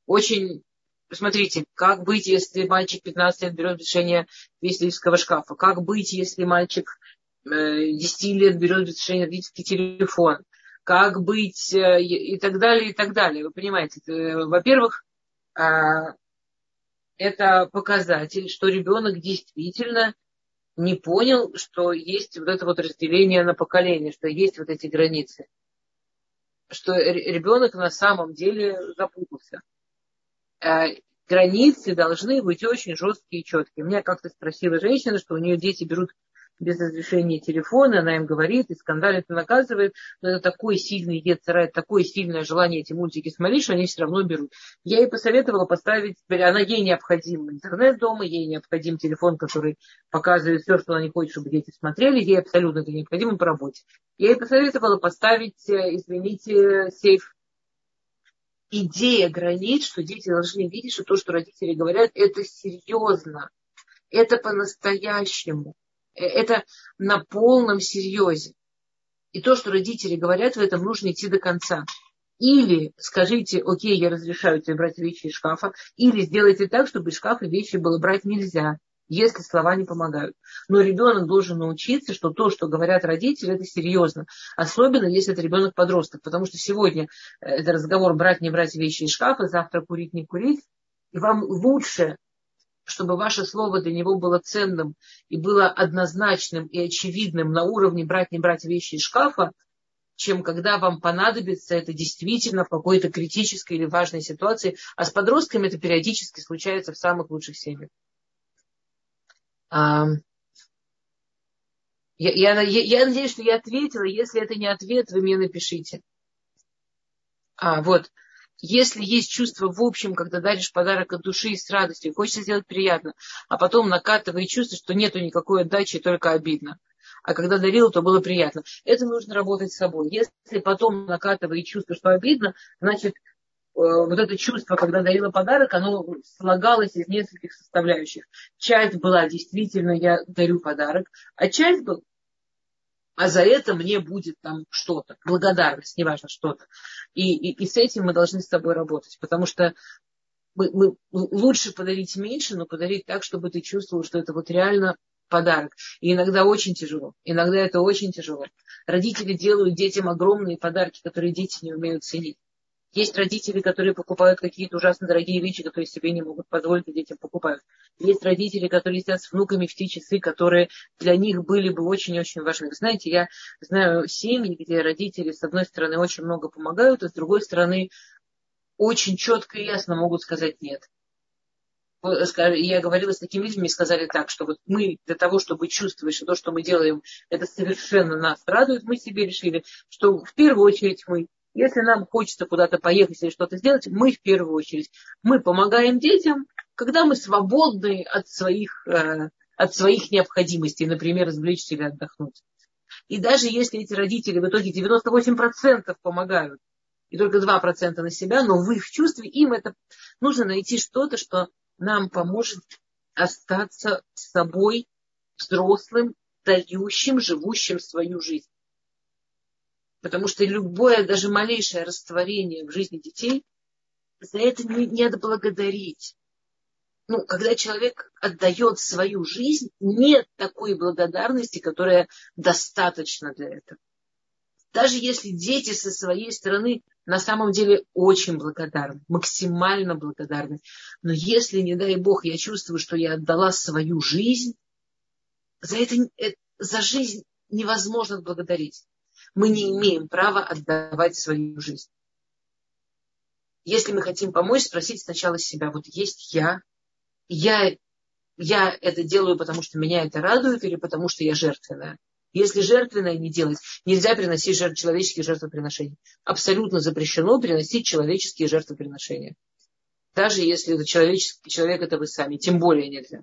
[SPEAKER 1] очень, посмотрите, как быть, если мальчик 15 лет берет решение вещи детского шкафа? Как быть, если мальчик 10 э, лет берет решение родительский телефон? Как быть э, и так далее, и так далее. Вы понимаете, во-первых, а, это показатель, что ребенок действительно не понял, что есть вот это вот разделение на поколение, что есть вот эти границы. Что ребенок на самом деле запутался. А, границы должны быть очень жесткие и четкие. Меня как-то спросила женщина, что у нее дети берут без разрешения телефона, она им говорит и скандалит и наказывает, но это такой сильный ецера, такое сильное желание эти мультики смотреть, что они все равно берут. Я ей посоветовала поставить, она ей необходим интернет дома, ей необходим телефон, который показывает все, что она не хочет, чтобы дети смотрели, ей абсолютно это необходимо по работе. Я ей посоветовала поставить, э, извините, сейф идея границ, что дети должны видеть, что то, что родители говорят, это серьезно, это по-настоящему. Э, это на полном серьезе. И то, что родители говорят, в этом нужно идти до конца. Или скажите, окей, я разрешаю тебе брать вещи из шкафа, или сделайте так, чтобы из шкафа вещи было брать нельзя, если слова не помогают. Но ребенок должен научиться, что то, что говорят родители, это серьезно. Особенно, если это ребенок подросток. Потому что сегодня э, это разговор брать, не брать вещи из шкафа, завтра курить, не курить. И вам лучше чтобы ваше слово для него было ценным и было однозначным и очевидным на уровне брать, не брать вещи из шкафа, чем когда вам понадобится это действительно в какой-то критической или важной ситуации. А с подростками это периодически случается в самых лучших семьях. А, я, я, я надеюсь, что я ответила. Если это не ответ, вы мне напишите. А, вот. Если есть чувство в общем, когда даришь подарок от души и с радостью, хочется сделать приятно, а потом накатывает чувство, что нету никакой отдачи, только обидно. А когда дарил, то было приятно. Это нужно работать с собой. Если потом накатывает чувство, что обидно, значит, э, вот это чувство, когда дарила подарок, оно слагалось из нескольких составляющих. Часть была действительно, я дарю подарок, а часть была, а за это мне будет там что-то, благодарность, неважно что-то. И, и, и с этим мы должны с тобой работать, потому что мы, мы, лучше подарить меньше, но подарить так, чтобы ты чувствовал, что это вот реально подарок. И иногда очень тяжело. Иногда это очень тяжело. Родители делают детям огромные подарки, которые дети не умеют ценить. Есть родители, которые покупают какие-то ужасно дорогие вещи, которые себе не могут позволить, и детям покупают. Есть родители, которые сидят с внуками в те часы, которые для них были бы очень-очень важны. Вы знаете, я знаю семьи, где родители, с одной стороны, очень много помогают, а с другой стороны, очень четко и ясно могут сказать нет. Я говорила с такими людьми, сказали так, что вот мы для того, чтобы чувствовать, что то, что мы делаем, это совершенно нас радует, мы себе решили, что в первую очередь мы если нам хочется куда-то поехать или что-то сделать, мы в первую очередь. Мы помогаем детям, когда мы свободны от своих, э, от своих необходимостей, например, развлечься или отдохнуть. И даже если эти родители в итоге 98% помогают, и только 2% на себя, но в их чувстве им это нужно найти что-то, что нам поможет остаться с собой взрослым, дающим, живущим свою жизнь. Потому что любое, даже малейшее растворение в жизни детей, за это не, не надо благодарить. Ну, когда человек отдает свою жизнь, нет такой благодарности, которая достаточна для этого. Даже если дети со своей стороны на самом деле очень благодарны, максимально благодарны. Но если, не дай Бог, я чувствую, что я отдала свою жизнь, за это, э, за жизнь невозможно благодарить мы не имеем права отдавать свою жизнь. Если мы хотим помочь, спросить сначала себя, вот есть я, я, я это делаю, потому что меня это радует или потому что я жертвенная. Если жертвенное не делать, нельзя приносить жертв, человеческие жертвоприношения. Абсолютно запрещено приносить человеческие жертвоприношения. Даже если это человеческий человек, это вы сами. Тем более нельзя.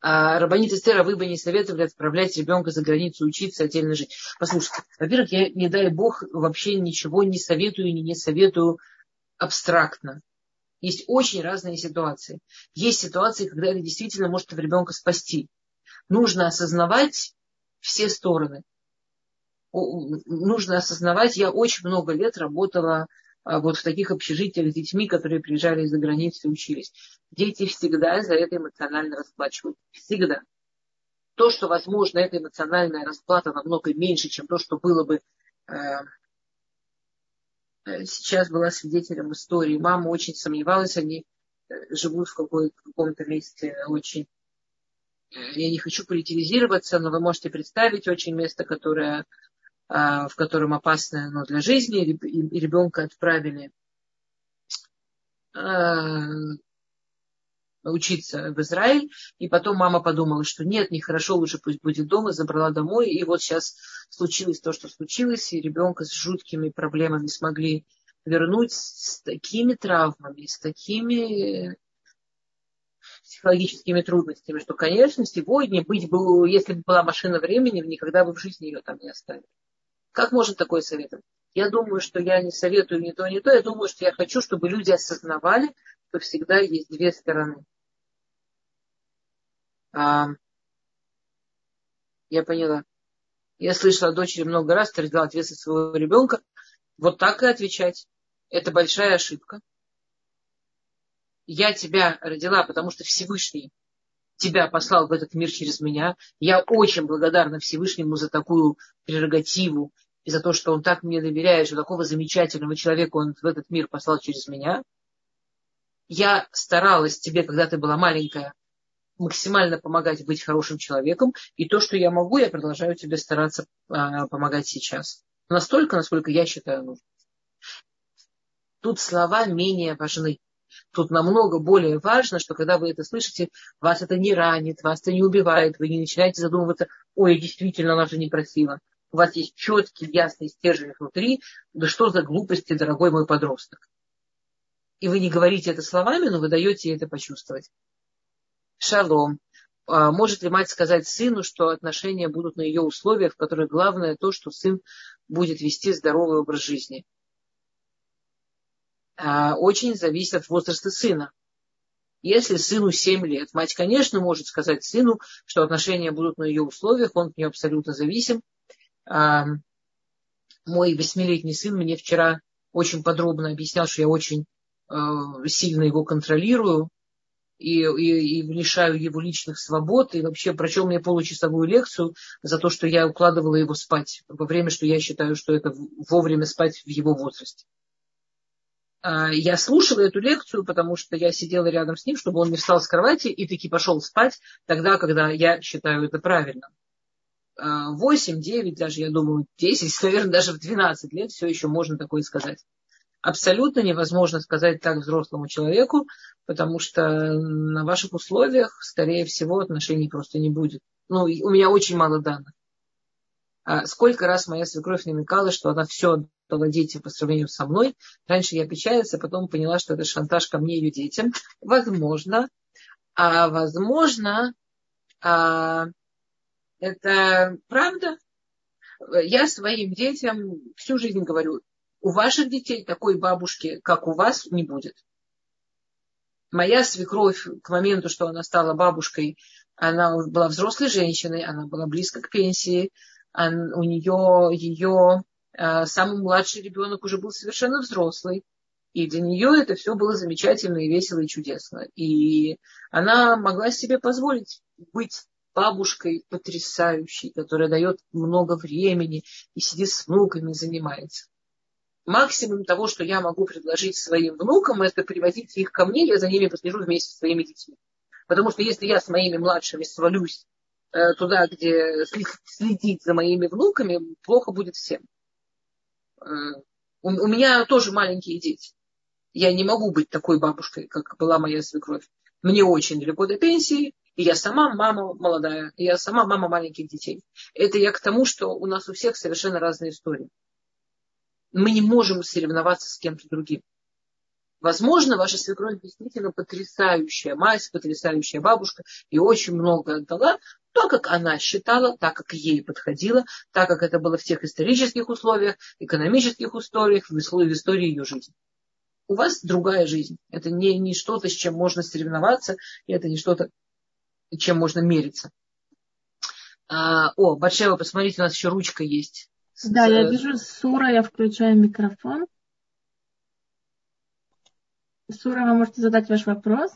[SPEAKER 1] А Рабанит Эстера, вы бы не советовали отправлять ребенка за границу учиться, отдельно жить. Послушайте, во-первых, я, не дай бог, вообще ничего не советую, не, не советую абстрактно. Есть очень разные ситуации. Есть ситуации, когда это действительно может ребенка спасти. Нужно осознавать все стороны. Нужно осознавать, я очень много лет работала вот в таких общежитиях с детьми, которые приезжали из-за границы и учились. Дети всегда за это эмоционально расплачивают. Всегда. То, что, возможно, эта эмоциональная расплата намного меньше, чем то, что было бы э, э сейчас была свидетелем истории. Мама очень сомневалась, они э, живут в, какой, в каком-то месте очень... Я не хочу политизироваться, но вы можете представить очень место, которое а, в котором опасное оно для жизни, и ребенка отправили а, учиться в Израиль, и потом мама подумала, что нет, нехорошо, лучше пусть будет дома, забрала домой, и вот сейчас случилось то, что случилось, и ребенка с жуткими проблемами смогли вернуть с такими травмами, с такими психологическими трудностями, что, конечно, сегодня быть бы, если бы была машина времени, никогда бы в жизни ее там не оставили. Как может такой советовать? Я думаю, что я не советую ни то, ни то. Я думаю, что я хочу, чтобы люди осознавали, что всегда есть две стороны. А, я поняла. Я слышала дочери много раз, ты родила ответственность своего ребенка. Вот так и отвечать. Это большая ошибка. Я тебя родила, потому что Всевышний тебя послал в этот мир через меня. Я очень благодарна Всевышнему за такую прерогативу и за то, что он так мне доверяет, что такого замечательного человека он в этот мир послал через меня. Я старалась тебе, когда ты была маленькая, максимально помогать быть хорошим человеком, и то, что я могу, я продолжаю тебе стараться а, помогать сейчас. Настолько, насколько я считаю нужным. Тут слова менее важны. Тут намного более важно, что когда вы это слышите, вас это не ранит, вас это не убивает, вы не начинаете задумываться, ой, действительно, она же некрасива у вас есть четкий, ясный стержень внутри, да что за глупости, дорогой мой подросток. И вы не говорите это словами, но вы даете это почувствовать. Шалом. А может ли мать сказать сыну, что отношения будут на ее условиях, в которых главное то, что сын будет вести здоровый образ жизни? А, очень зависит от возраста сына. Если сыну 7 лет, мать, конечно, может сказать сыну, что отношения будут на ее условиях, он от нее абсолютно зависим, мой восьмилетний сын мне вчера очень подробно объяснял, что я очень э, сильно его контролирую. и, и, и лишаю его личных свобод, и вообще прочел мне получасовую лекцию за то, что я укладывала его спать во время, что я считаю, что это вовремя спать в его возрасте. А, я слушала эту лекцию, потому что я сидела рядом с ним, чтобы он не встал с кровати и таки пошел спать тогда, когда я считаю это правильно. 8, а, 9, даже, я думаю, 10, наверное, даже в 12 лет все еще можно такое сказать абсолютно невозможно сказать так взрослому человеку, потому что на ваших условиях, скорее всего, отношений просто не будет. Ну, у меня очень мало данных. А сколько раз моя свекровь намекала, что она все отдала детям по сравнению со мной. Раньше я печалилась, а потом поняла, что это шантаж ко мне и ее детям. Возможно. А возможно, а, это правда. Я своим детям всю жизнь говорю, у ваших детей такой бабушки, как у вас, не будет. Моя свекровь к моменту, что она стала бабушкой, она была взрослой женщиной, она была близко к пенсии, у нее ее а, самый младший ребенок уже был совершенно взрослый. И для нее это все было замечательно и весело и чудесно. И она могла себе позволить быть бабушкой потрясающей, которая дает много времени и сидит с внуками, занимается максимум того, что я могу предложить своим внукам, это приводить их ко мне, я за ними послежу вместе со своими детьми. Потому что если я с моими младшими свалюсь э, туда, где следить за моими внуками, плохо будет всем. Э, у, у меня тоже маленькие дети. Я не могу быть такой бабушкой, как была моя свекровь. Мне очень далеко до пенсии, и я сама мама молодая, и я сама мама маленьких детей. Это я к тому, что у нас у всех совершенно разные истории мы не можем соревноваться с кем-то другим. Возможно, ваша свекровь действительно потрясающая мать, потрясающая бабушка и очень много отдала, так как она считала, так как ей подходило, так как это было в тех исторических условиях, экономических условиях, в истории ее жизни. У вас другая жизнь. Это не, не что-то, с чем можно соревноваться, и это не что-то, чем можно мериться. А, о, Батшева, посмотрите, у нас еще ручка есть.
[SPEAKER 2] Да, я вижу Сура, я включаю микрофон. Сура, вы можете задать ваш вопрос?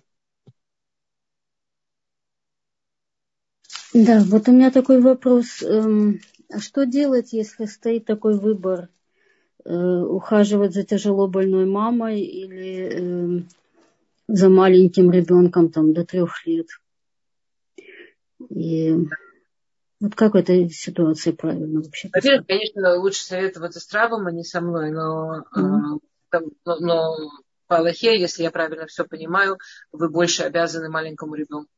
[SPEAKER 5] Да, вот у меня такой вопрос. Эм, а что делать, если стоит такой выбор? Э, ухаживать за тяжело больной мамой или эм, за маленьким ребенком там до трех лет? И вот как в этой ситуации правильно вообще?
[SPEAKER 1] Во-первых, конечно, лучше советоваться с Равом, а не со мной, но, mm-hmm. но, но по Аллахе, если я правильно все понимаю, вы больше обязаны маленькому ребенку.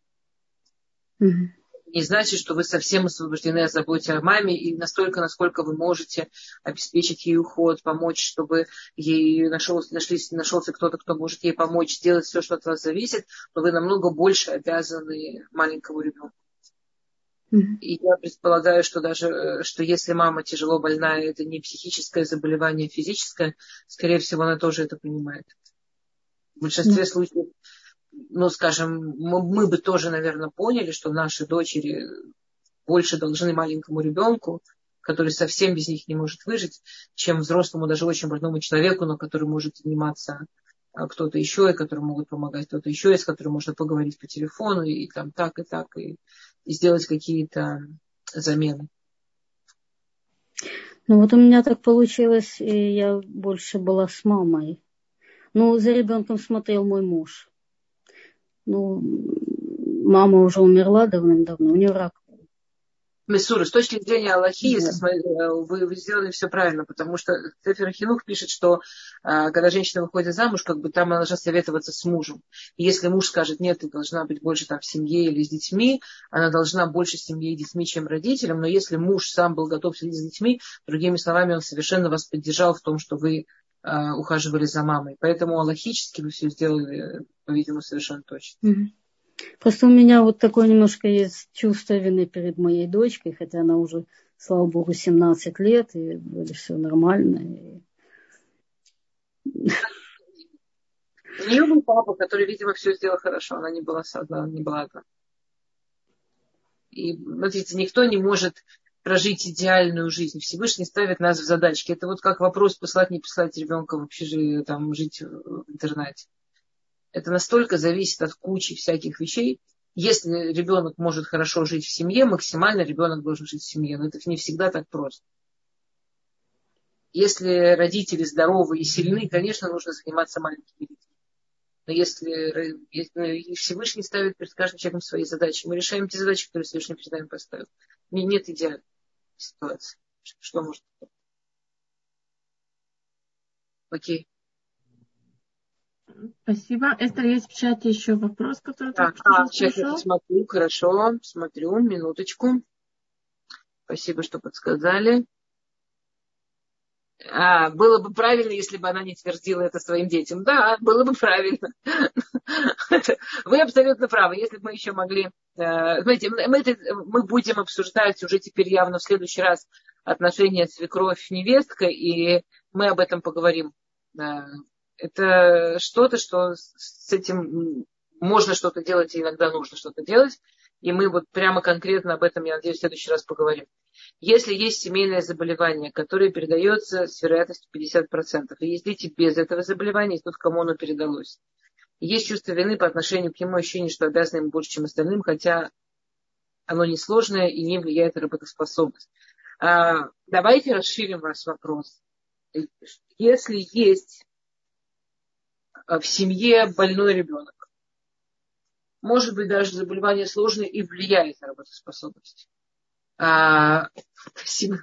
[SPEAKER 1] Mm-hmm. Не значит, что вы совсем освобождены от заботе о маме и настолько, насколько вы можете обеспечить ей уход, помочь, чтобы ей нашелся, нашлись, нашелся кто-то, кто может ей помочь, сделать все, что от вас зависит, но вы намного больше обязаны маленькому ребенку. И я предполагаю, что даже, э, что если мама тяжело больная, это не психическое заболевание, а физическое, скорее всего, она тоже это понимает. В большинстве случаев, ну, скажем, мы, мы бы тоже, наверное, поняли, что наши дочери больше должны маленькому ребенку, который совсем без них не может выжить, чем взрослому, даже очень больному человеку, но который может заниматься а, кто-то еще, и которые могут помогать кто-то еще, и с которым можно поговорить по телефону, и там так, и так, и и сделать какие-то замены.
[SPEAKER 5] Ну вот у меня так получилось, и я больше была с мамой. Ну, за ребенком смотрел мой муж. Ну, мама уже умерла давным-давно, у нее рак
[SPEAKER 1] Мессура, с точки зрения Аллахи. Э, вы, вы сделали все правильно, потому что Цефер Хинух пишет, что а, когда женщина выходит замуж, как бы там она должна советоваться с мужем. И если муж скажет, нет, ты должна быть больше там в семье или с детьми, она должна больше с семьей и детьми, чем родителям. Но если муж сам был готов следить за детьми, другими словами, он совершенно вас поддержал в том, что вы а, ухаживали за мамой. Поэтому аллахически вы все сделали, по-видимому, совершенно точно. Mm-hmm.
[SPEAKER 5] Просто у меня вот такое немножко есть чувство вины перед моей дочкой, хотя она уже, слава богу, 17 лет, и вроде все нормально. И...
[SPEAKER 1] У нее был папа, который, видимо, все сделал хорошо. Она не была одна, не была одна. И, смотрите, никто не может прожить идеальную жизнь. Всевышний ставит нас в задачки. Это вот как вопрос послать, не послать ребенка вообще же там жить в интернете. Это настолько зависит от кучи всяких вещей. Если ребенок может хорошо жить в семье, максимально ребенок должен жить в семье. Но это не всегда так просто. Если родители здоровы и сильны, конечно, нужно заниматься маленькими детьми. Но если, если Всевышний ставит перед каждым человеком свои задачи, мы решаем те задачи, которые Всевышний перед нами поставил. Нет идеальной ситуации. Что может быть? Окей.
[SPEAKER 2] Спасибо. Эстер, есть в чате еще вопрос, который
[SPEAKER 1] так, а, сейчас я посмотрю, хорошо, смотрю, минуточку. Спасибо, что подсказали. А, было бы правильно, если бы она не твердила это своим детям. Да, было бы правильно. Вы абсолютно правы. Если бы мы еще могли... Э, знаете, мы, это, мы будем обсуждать уже теперь явно в следующий раз отношения свекровь-невестка, и мы об этом поговорим. Это что-то, что с этим можно что-то делать, и иногда нужно что-то делать. И мы вот прямо конкретно об этом, я надеюсь, в следующий раз поговорим. Если есть семейное заболевание, которое передается с вероятностью 50%, и есть дети без этого заболевания, и тот, кому оно передалось. есть чувство вины по отношению к нему, ощущение, что обязаны ему больше, чем остальным, хотя оно несложное и не влияет на работоспособность. А, давайте расширим ваш вопрос. Если есть в семье больной ребенок, может быть, даже заболевание сложное и влияет на работоспособность. А,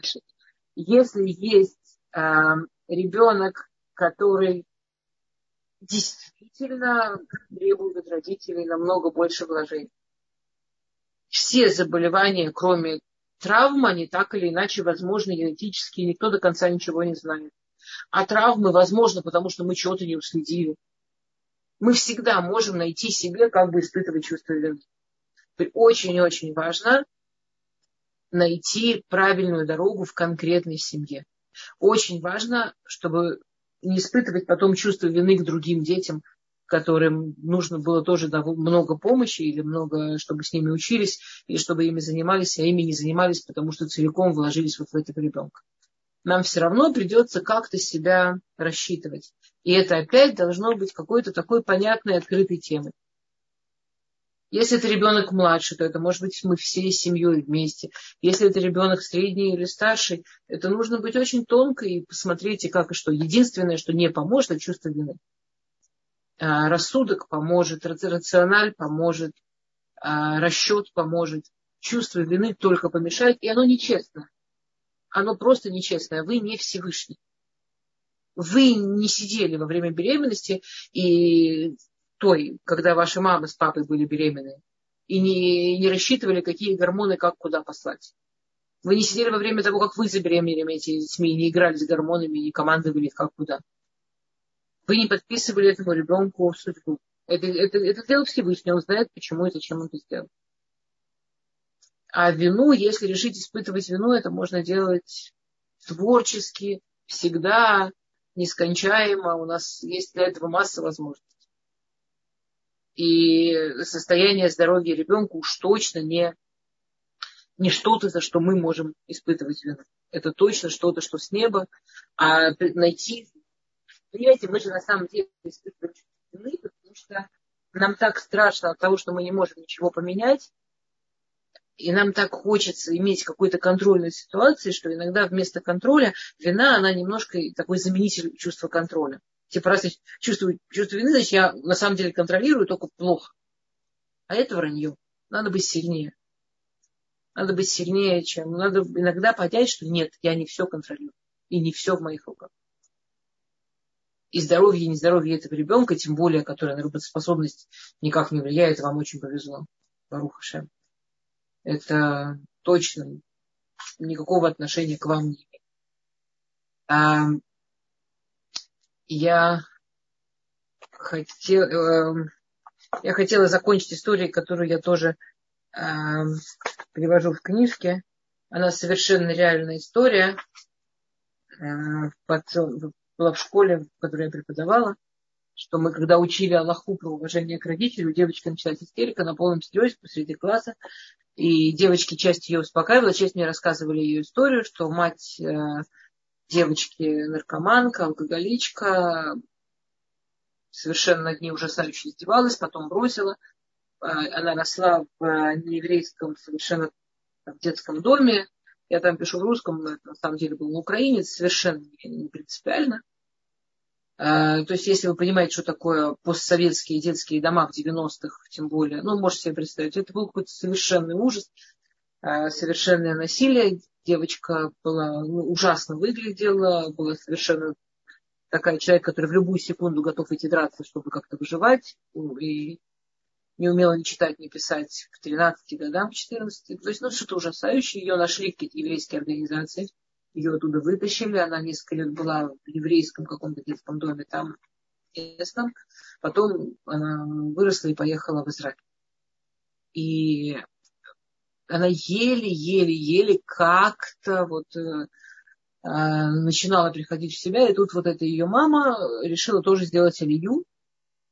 [SPEAKER 1] если есть а, ребенок, который действительно требует от родителей намного больше вложений. Все заболевания, кроме травм, они так или иначе возможны генетически, никто до конца ничего не знает. А травмы возможно, потому что мы чего-то не уследили мы всегда можем найти себе, как бы испытывать чувство вины. Очень-очень важно найти правильную дорогу в конкретной семье. Очень важно, чтобы не испытывать потом чувство вины к другим детям, которым нужно было тоже много помощи или много, чтобы с ними учились, или чтобы ими занимались, а ими не занимались, потому что целиком вложились вот в этого ребенка. Нам все равно придется как-то себя рассчитывать. И это опять должно быть какой-то такой понятной, открытой темой. Если это ребенок младший, то это может быть мы всей семьей вместе. Если это ребенок средний или старший, это нужно быть очень тонко и посмотреть, и как и что. Единственное, что не поможет, это чувство вины. А, рассудок поможет, рациональ поможет, а, расчет поможет. Чувство вины только помешает, и оно нечестно. Оно просто нечестное. Вы не Всевышний вы не сидели во время беременности и той, когда ваши мамы с папой были беременны, и не, не рассчитывали, какие гормоны как куда послать. Вы не сидели во время того, как вы забеременели этими детьми, не играли с гормонами, не командовали их как куда. Вы не подписывали этому ребенку судьбу. Это, это, это сделал Всевышний, он знает, почему и зачем он это сделал. А вину, если решить испытывать вину, это можно делать творчески, всегда, нескончаемо, у нас есть для этого масса возможностей. И состояние здоровья ребенка уж точно не, не что-то, за что мы можем испытывать вину. Это точно что-то, что с неба. А найти... Понимаете, мы же на самом деле испытываем вины, потому что нам так страшно от того, что мы не можем ничего поменять, и нам так хочется иметь какой-то контроль над ситуацией, что иногда вместо контроля вина, она немножко такой заменитель чувства контроля. Типа, раз я чувствую чувство вины, значит, я на самом деле контролирую только плохо. А это вранье. Надо быть сильнее. Надо быть сильнее, чем... Надо иногда понять, что нет, я не все контролирую. И не все в моих руках. И здоровье, и нездоровье этого ребенка, тем более, которое на работоспособность никак не влияет, вам очень повезло. Баруха Шем это точно никакого отношения к вам не имеет. А, я, хотел, э, я хотела закончить историей, которую я тоже э, привожу в книжке. Она совершенно реальная история. Э, под, была в школе, в которой я преподавала что мы, когда учили Аллаху про уважение к родителю, девочка началась истерика на полном серьезе посреди класса. И девочки часть ее успокаивала, часть мне рассказывали ее историю, что мать э, девочки наркоманка, алкоголичка, совершенно над ней ужасающе издевалась, потом бросила. А, она росла в нееврейском совершенно в детском доме. Я там пишу в русском, это на самом деле был украинец, совершенно не принципиально. То есть, если вы понимаете, что такое постсоветские детские дома в 90-х, тем более, ну, можете себе представить, это был какой-то совершенный ужас, совершенное насилие. Девочка была ну, ужасно выглядела, была совершенно такая человек, который в любую секунду готов идти драться, чтобы как-то выживать. И не умела ни читать, ни писать к 13 годам, к 14. То есть, ну, что-то ужасающее. Ее нашли какие-то еврейские организации. Ее оттуда вытащили. Она несколько лет была в еврейском каком-то детском доме там, местном. Потом она выросла и поехала в Израиль. И она еле-еле-еле как-то вот э, а, начинала приходить в себя, и тут вот эта ее мама решила тоже сделать алию,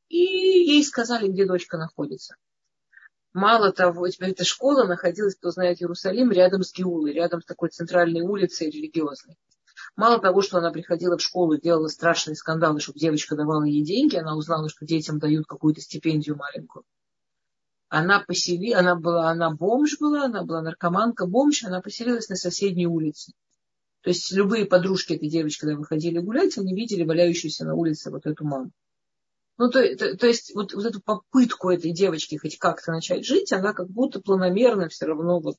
[SPEAKER 1] и ей сказали, где дочка находится. Мало того, теперь эта школа находилась, кто знает Иерусалим, рядом с Геулой, рядом с такой центральной улицей религиозной. Мало того, что она приходила в школу, делала страшные скандалы, чтобы девочка давала ей деньги, она узнала, что детям дают какую-то стипендию маленькую. Она посели, она была, она бомж была, она была наркоманка, бомж, она поселилась на соседней улице. То есть любые подружки этой девочки, когда выходили гулять, они видели валяющуюся на улице вот эту маму. Ну, то, то, то есть вот, вот эту попытку этой девочки хоть как-то начать жить, она как будто планомерно все равно вот.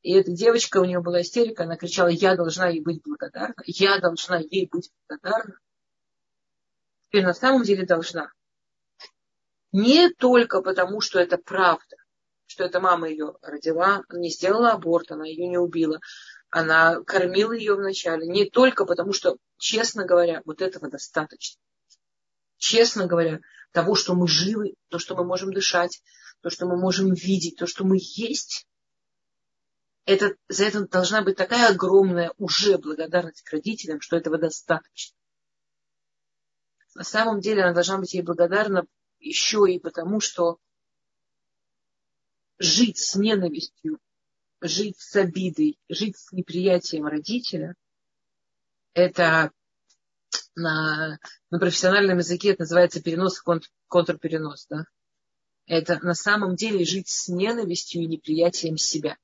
[SPEAKER 1] И эта девочка, у нее была истерика, она кричала, я должна ей быть благодарна, я должна ей быть благодарна. Теперь на самом деле должна. Не только потому, что это правда, что эта мама ее родила, не сделала аборт, она ее не убила, она кормила ее вначале. Не только потому, что, честно говоря, вот этого достаточно. Честно говоря, того, что мы живы, то, что мы можем дышать, то, что мы можем видеть, то, что мы есть, это, за это должна быть такая огромная уже благодарность к родителям, что этого достаточно. На самом деле она должна быть ей благодарна еще и потому, что жить с ненавистью жить с обидой, жить с неприятием родителя, это на, на профессиональном языке это называется перенос и контр, контрперенос. Да? Это на самом деле жить с ненавистью и неприятием себя.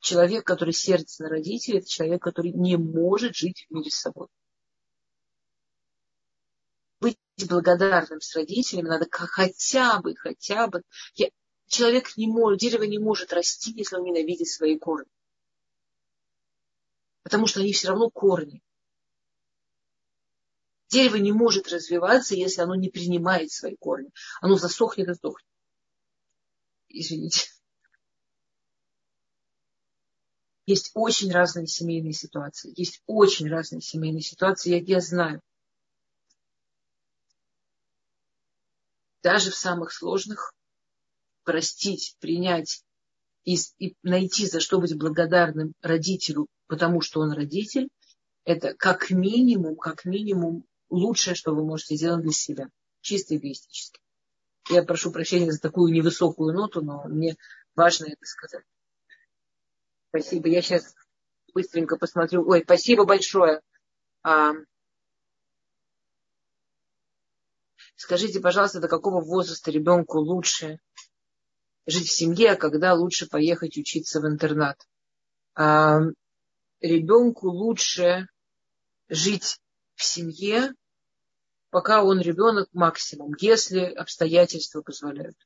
[SPEAKER 1] Человек, который сердится на родителей, это человек, который не может жить в мире с собой. Быть благодарным с родителями надо хотя бы, хотя бы. Я, человек не может, дерево не может расти, если он ненавидит свои корни. Потому что они все равно корни. Дерево не может развиваться, если оно не принимает свои корни. Оно засохнет и сдохнет. Извините. Есть очень разные семейные ситуации. Есть очень разные семейные ситуации. Я, я знаю. Даже в самых сложных простить, принять и, и найти, за что быть благодарным родителю, потому что он родитель, это как минимум, как минимум лучшее, что вы можете сделать для себя. Чисто эгоистически. Я прошу прощения за такую невысокую ноту, но мне важно это сказать. Спасибо. Я сейчас быстренько посмотрю. Ой, спасибо большое. А, скажите, пожалуйста, до какого возраста ребенку лучше жить в семье, а когда лучше поехать учиться в интернат. А, ребенку лучше жить в семье, пока он ребенок максимум, если обстоятельства позволяют.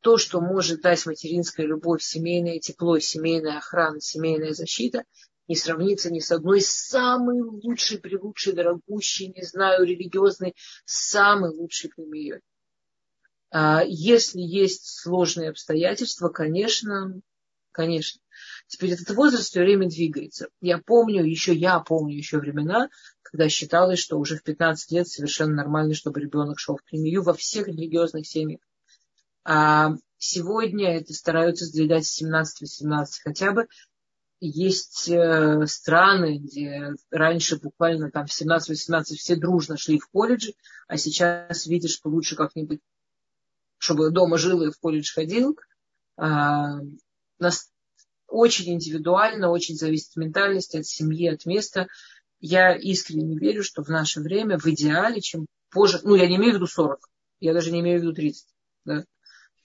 [SPEAKER 1] То, что может дать материнская любовь, семейное тепло, семейная охрана, семейная защита, не сравнится ни с одной самой лучшей, прилучшей, дорогущей, не знаю, религиозной, самой лучшей премией. А если есть сложные обстоятельства, конечно, конечно. Теперь этот возраст все время двигается. Я помню, еще я помню еще времена, когда считалось, что уже в 15 лет совершенно нормально, чтобы ребенок шел в премию во всех религиозных семьях. А сегодня это стараются сдвигать с 17-18 хотя бы. Есть э, страны, где раньше буквально там в 17-18 все дружно шли в колледжи, а сейчас видишь, что лучше как-нибудь чтобы дома жил и в колледж ходил. Нас очень индивидуально, очень зависит от ментальности, от семьи, от места. я искренне верю, что в наше время в идеале, чем позже, ну, я не имею в виду 40, я даже не имею в виду 30, да,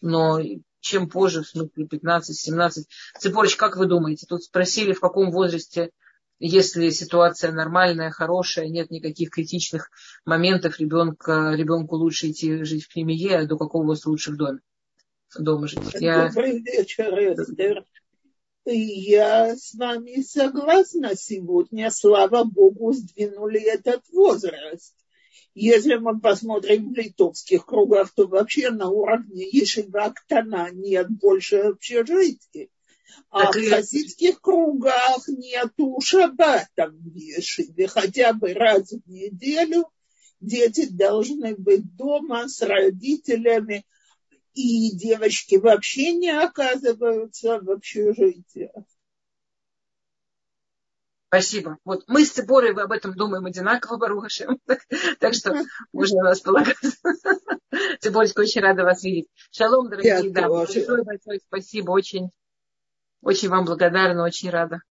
[SPEAKER 1] но чем позже, в смысле 15-17. Цепорыч, как вы думаете, тут спросили, в каком возрасте, если ситуация нормальная, хорошая, нет никаких критичных моментов, ребенка, ребенку лучше идти жить в Кремие, а до какого возраста лучше в доме? Дома жить.
[SPEAKER 6] Я... Добрый вечер, Эстер. Я с вами согласна сегодня, слава Богу, сдвинули этот возраст. Если мы посмотрим в литовских кругах, то вообще на уровне Ешива Актана нет больше общежитий. А так в хасидских кругах нету шаббата в Ешиве. Хотя бы раз в неделю дети должны быть дома с родителями, и девочки вообще не оказываются в общежитиях.
[SPEAKER 1] Спасибо. Вот мы с Циборой об этом думаем одинаково, Барухашем. Так, так что можно нас полагаться. Циборочка, очень рада вас видеть. Шалом, дорогие дамы. Большое, большое спасибо. Очень, очень вам благодарна, очень рада.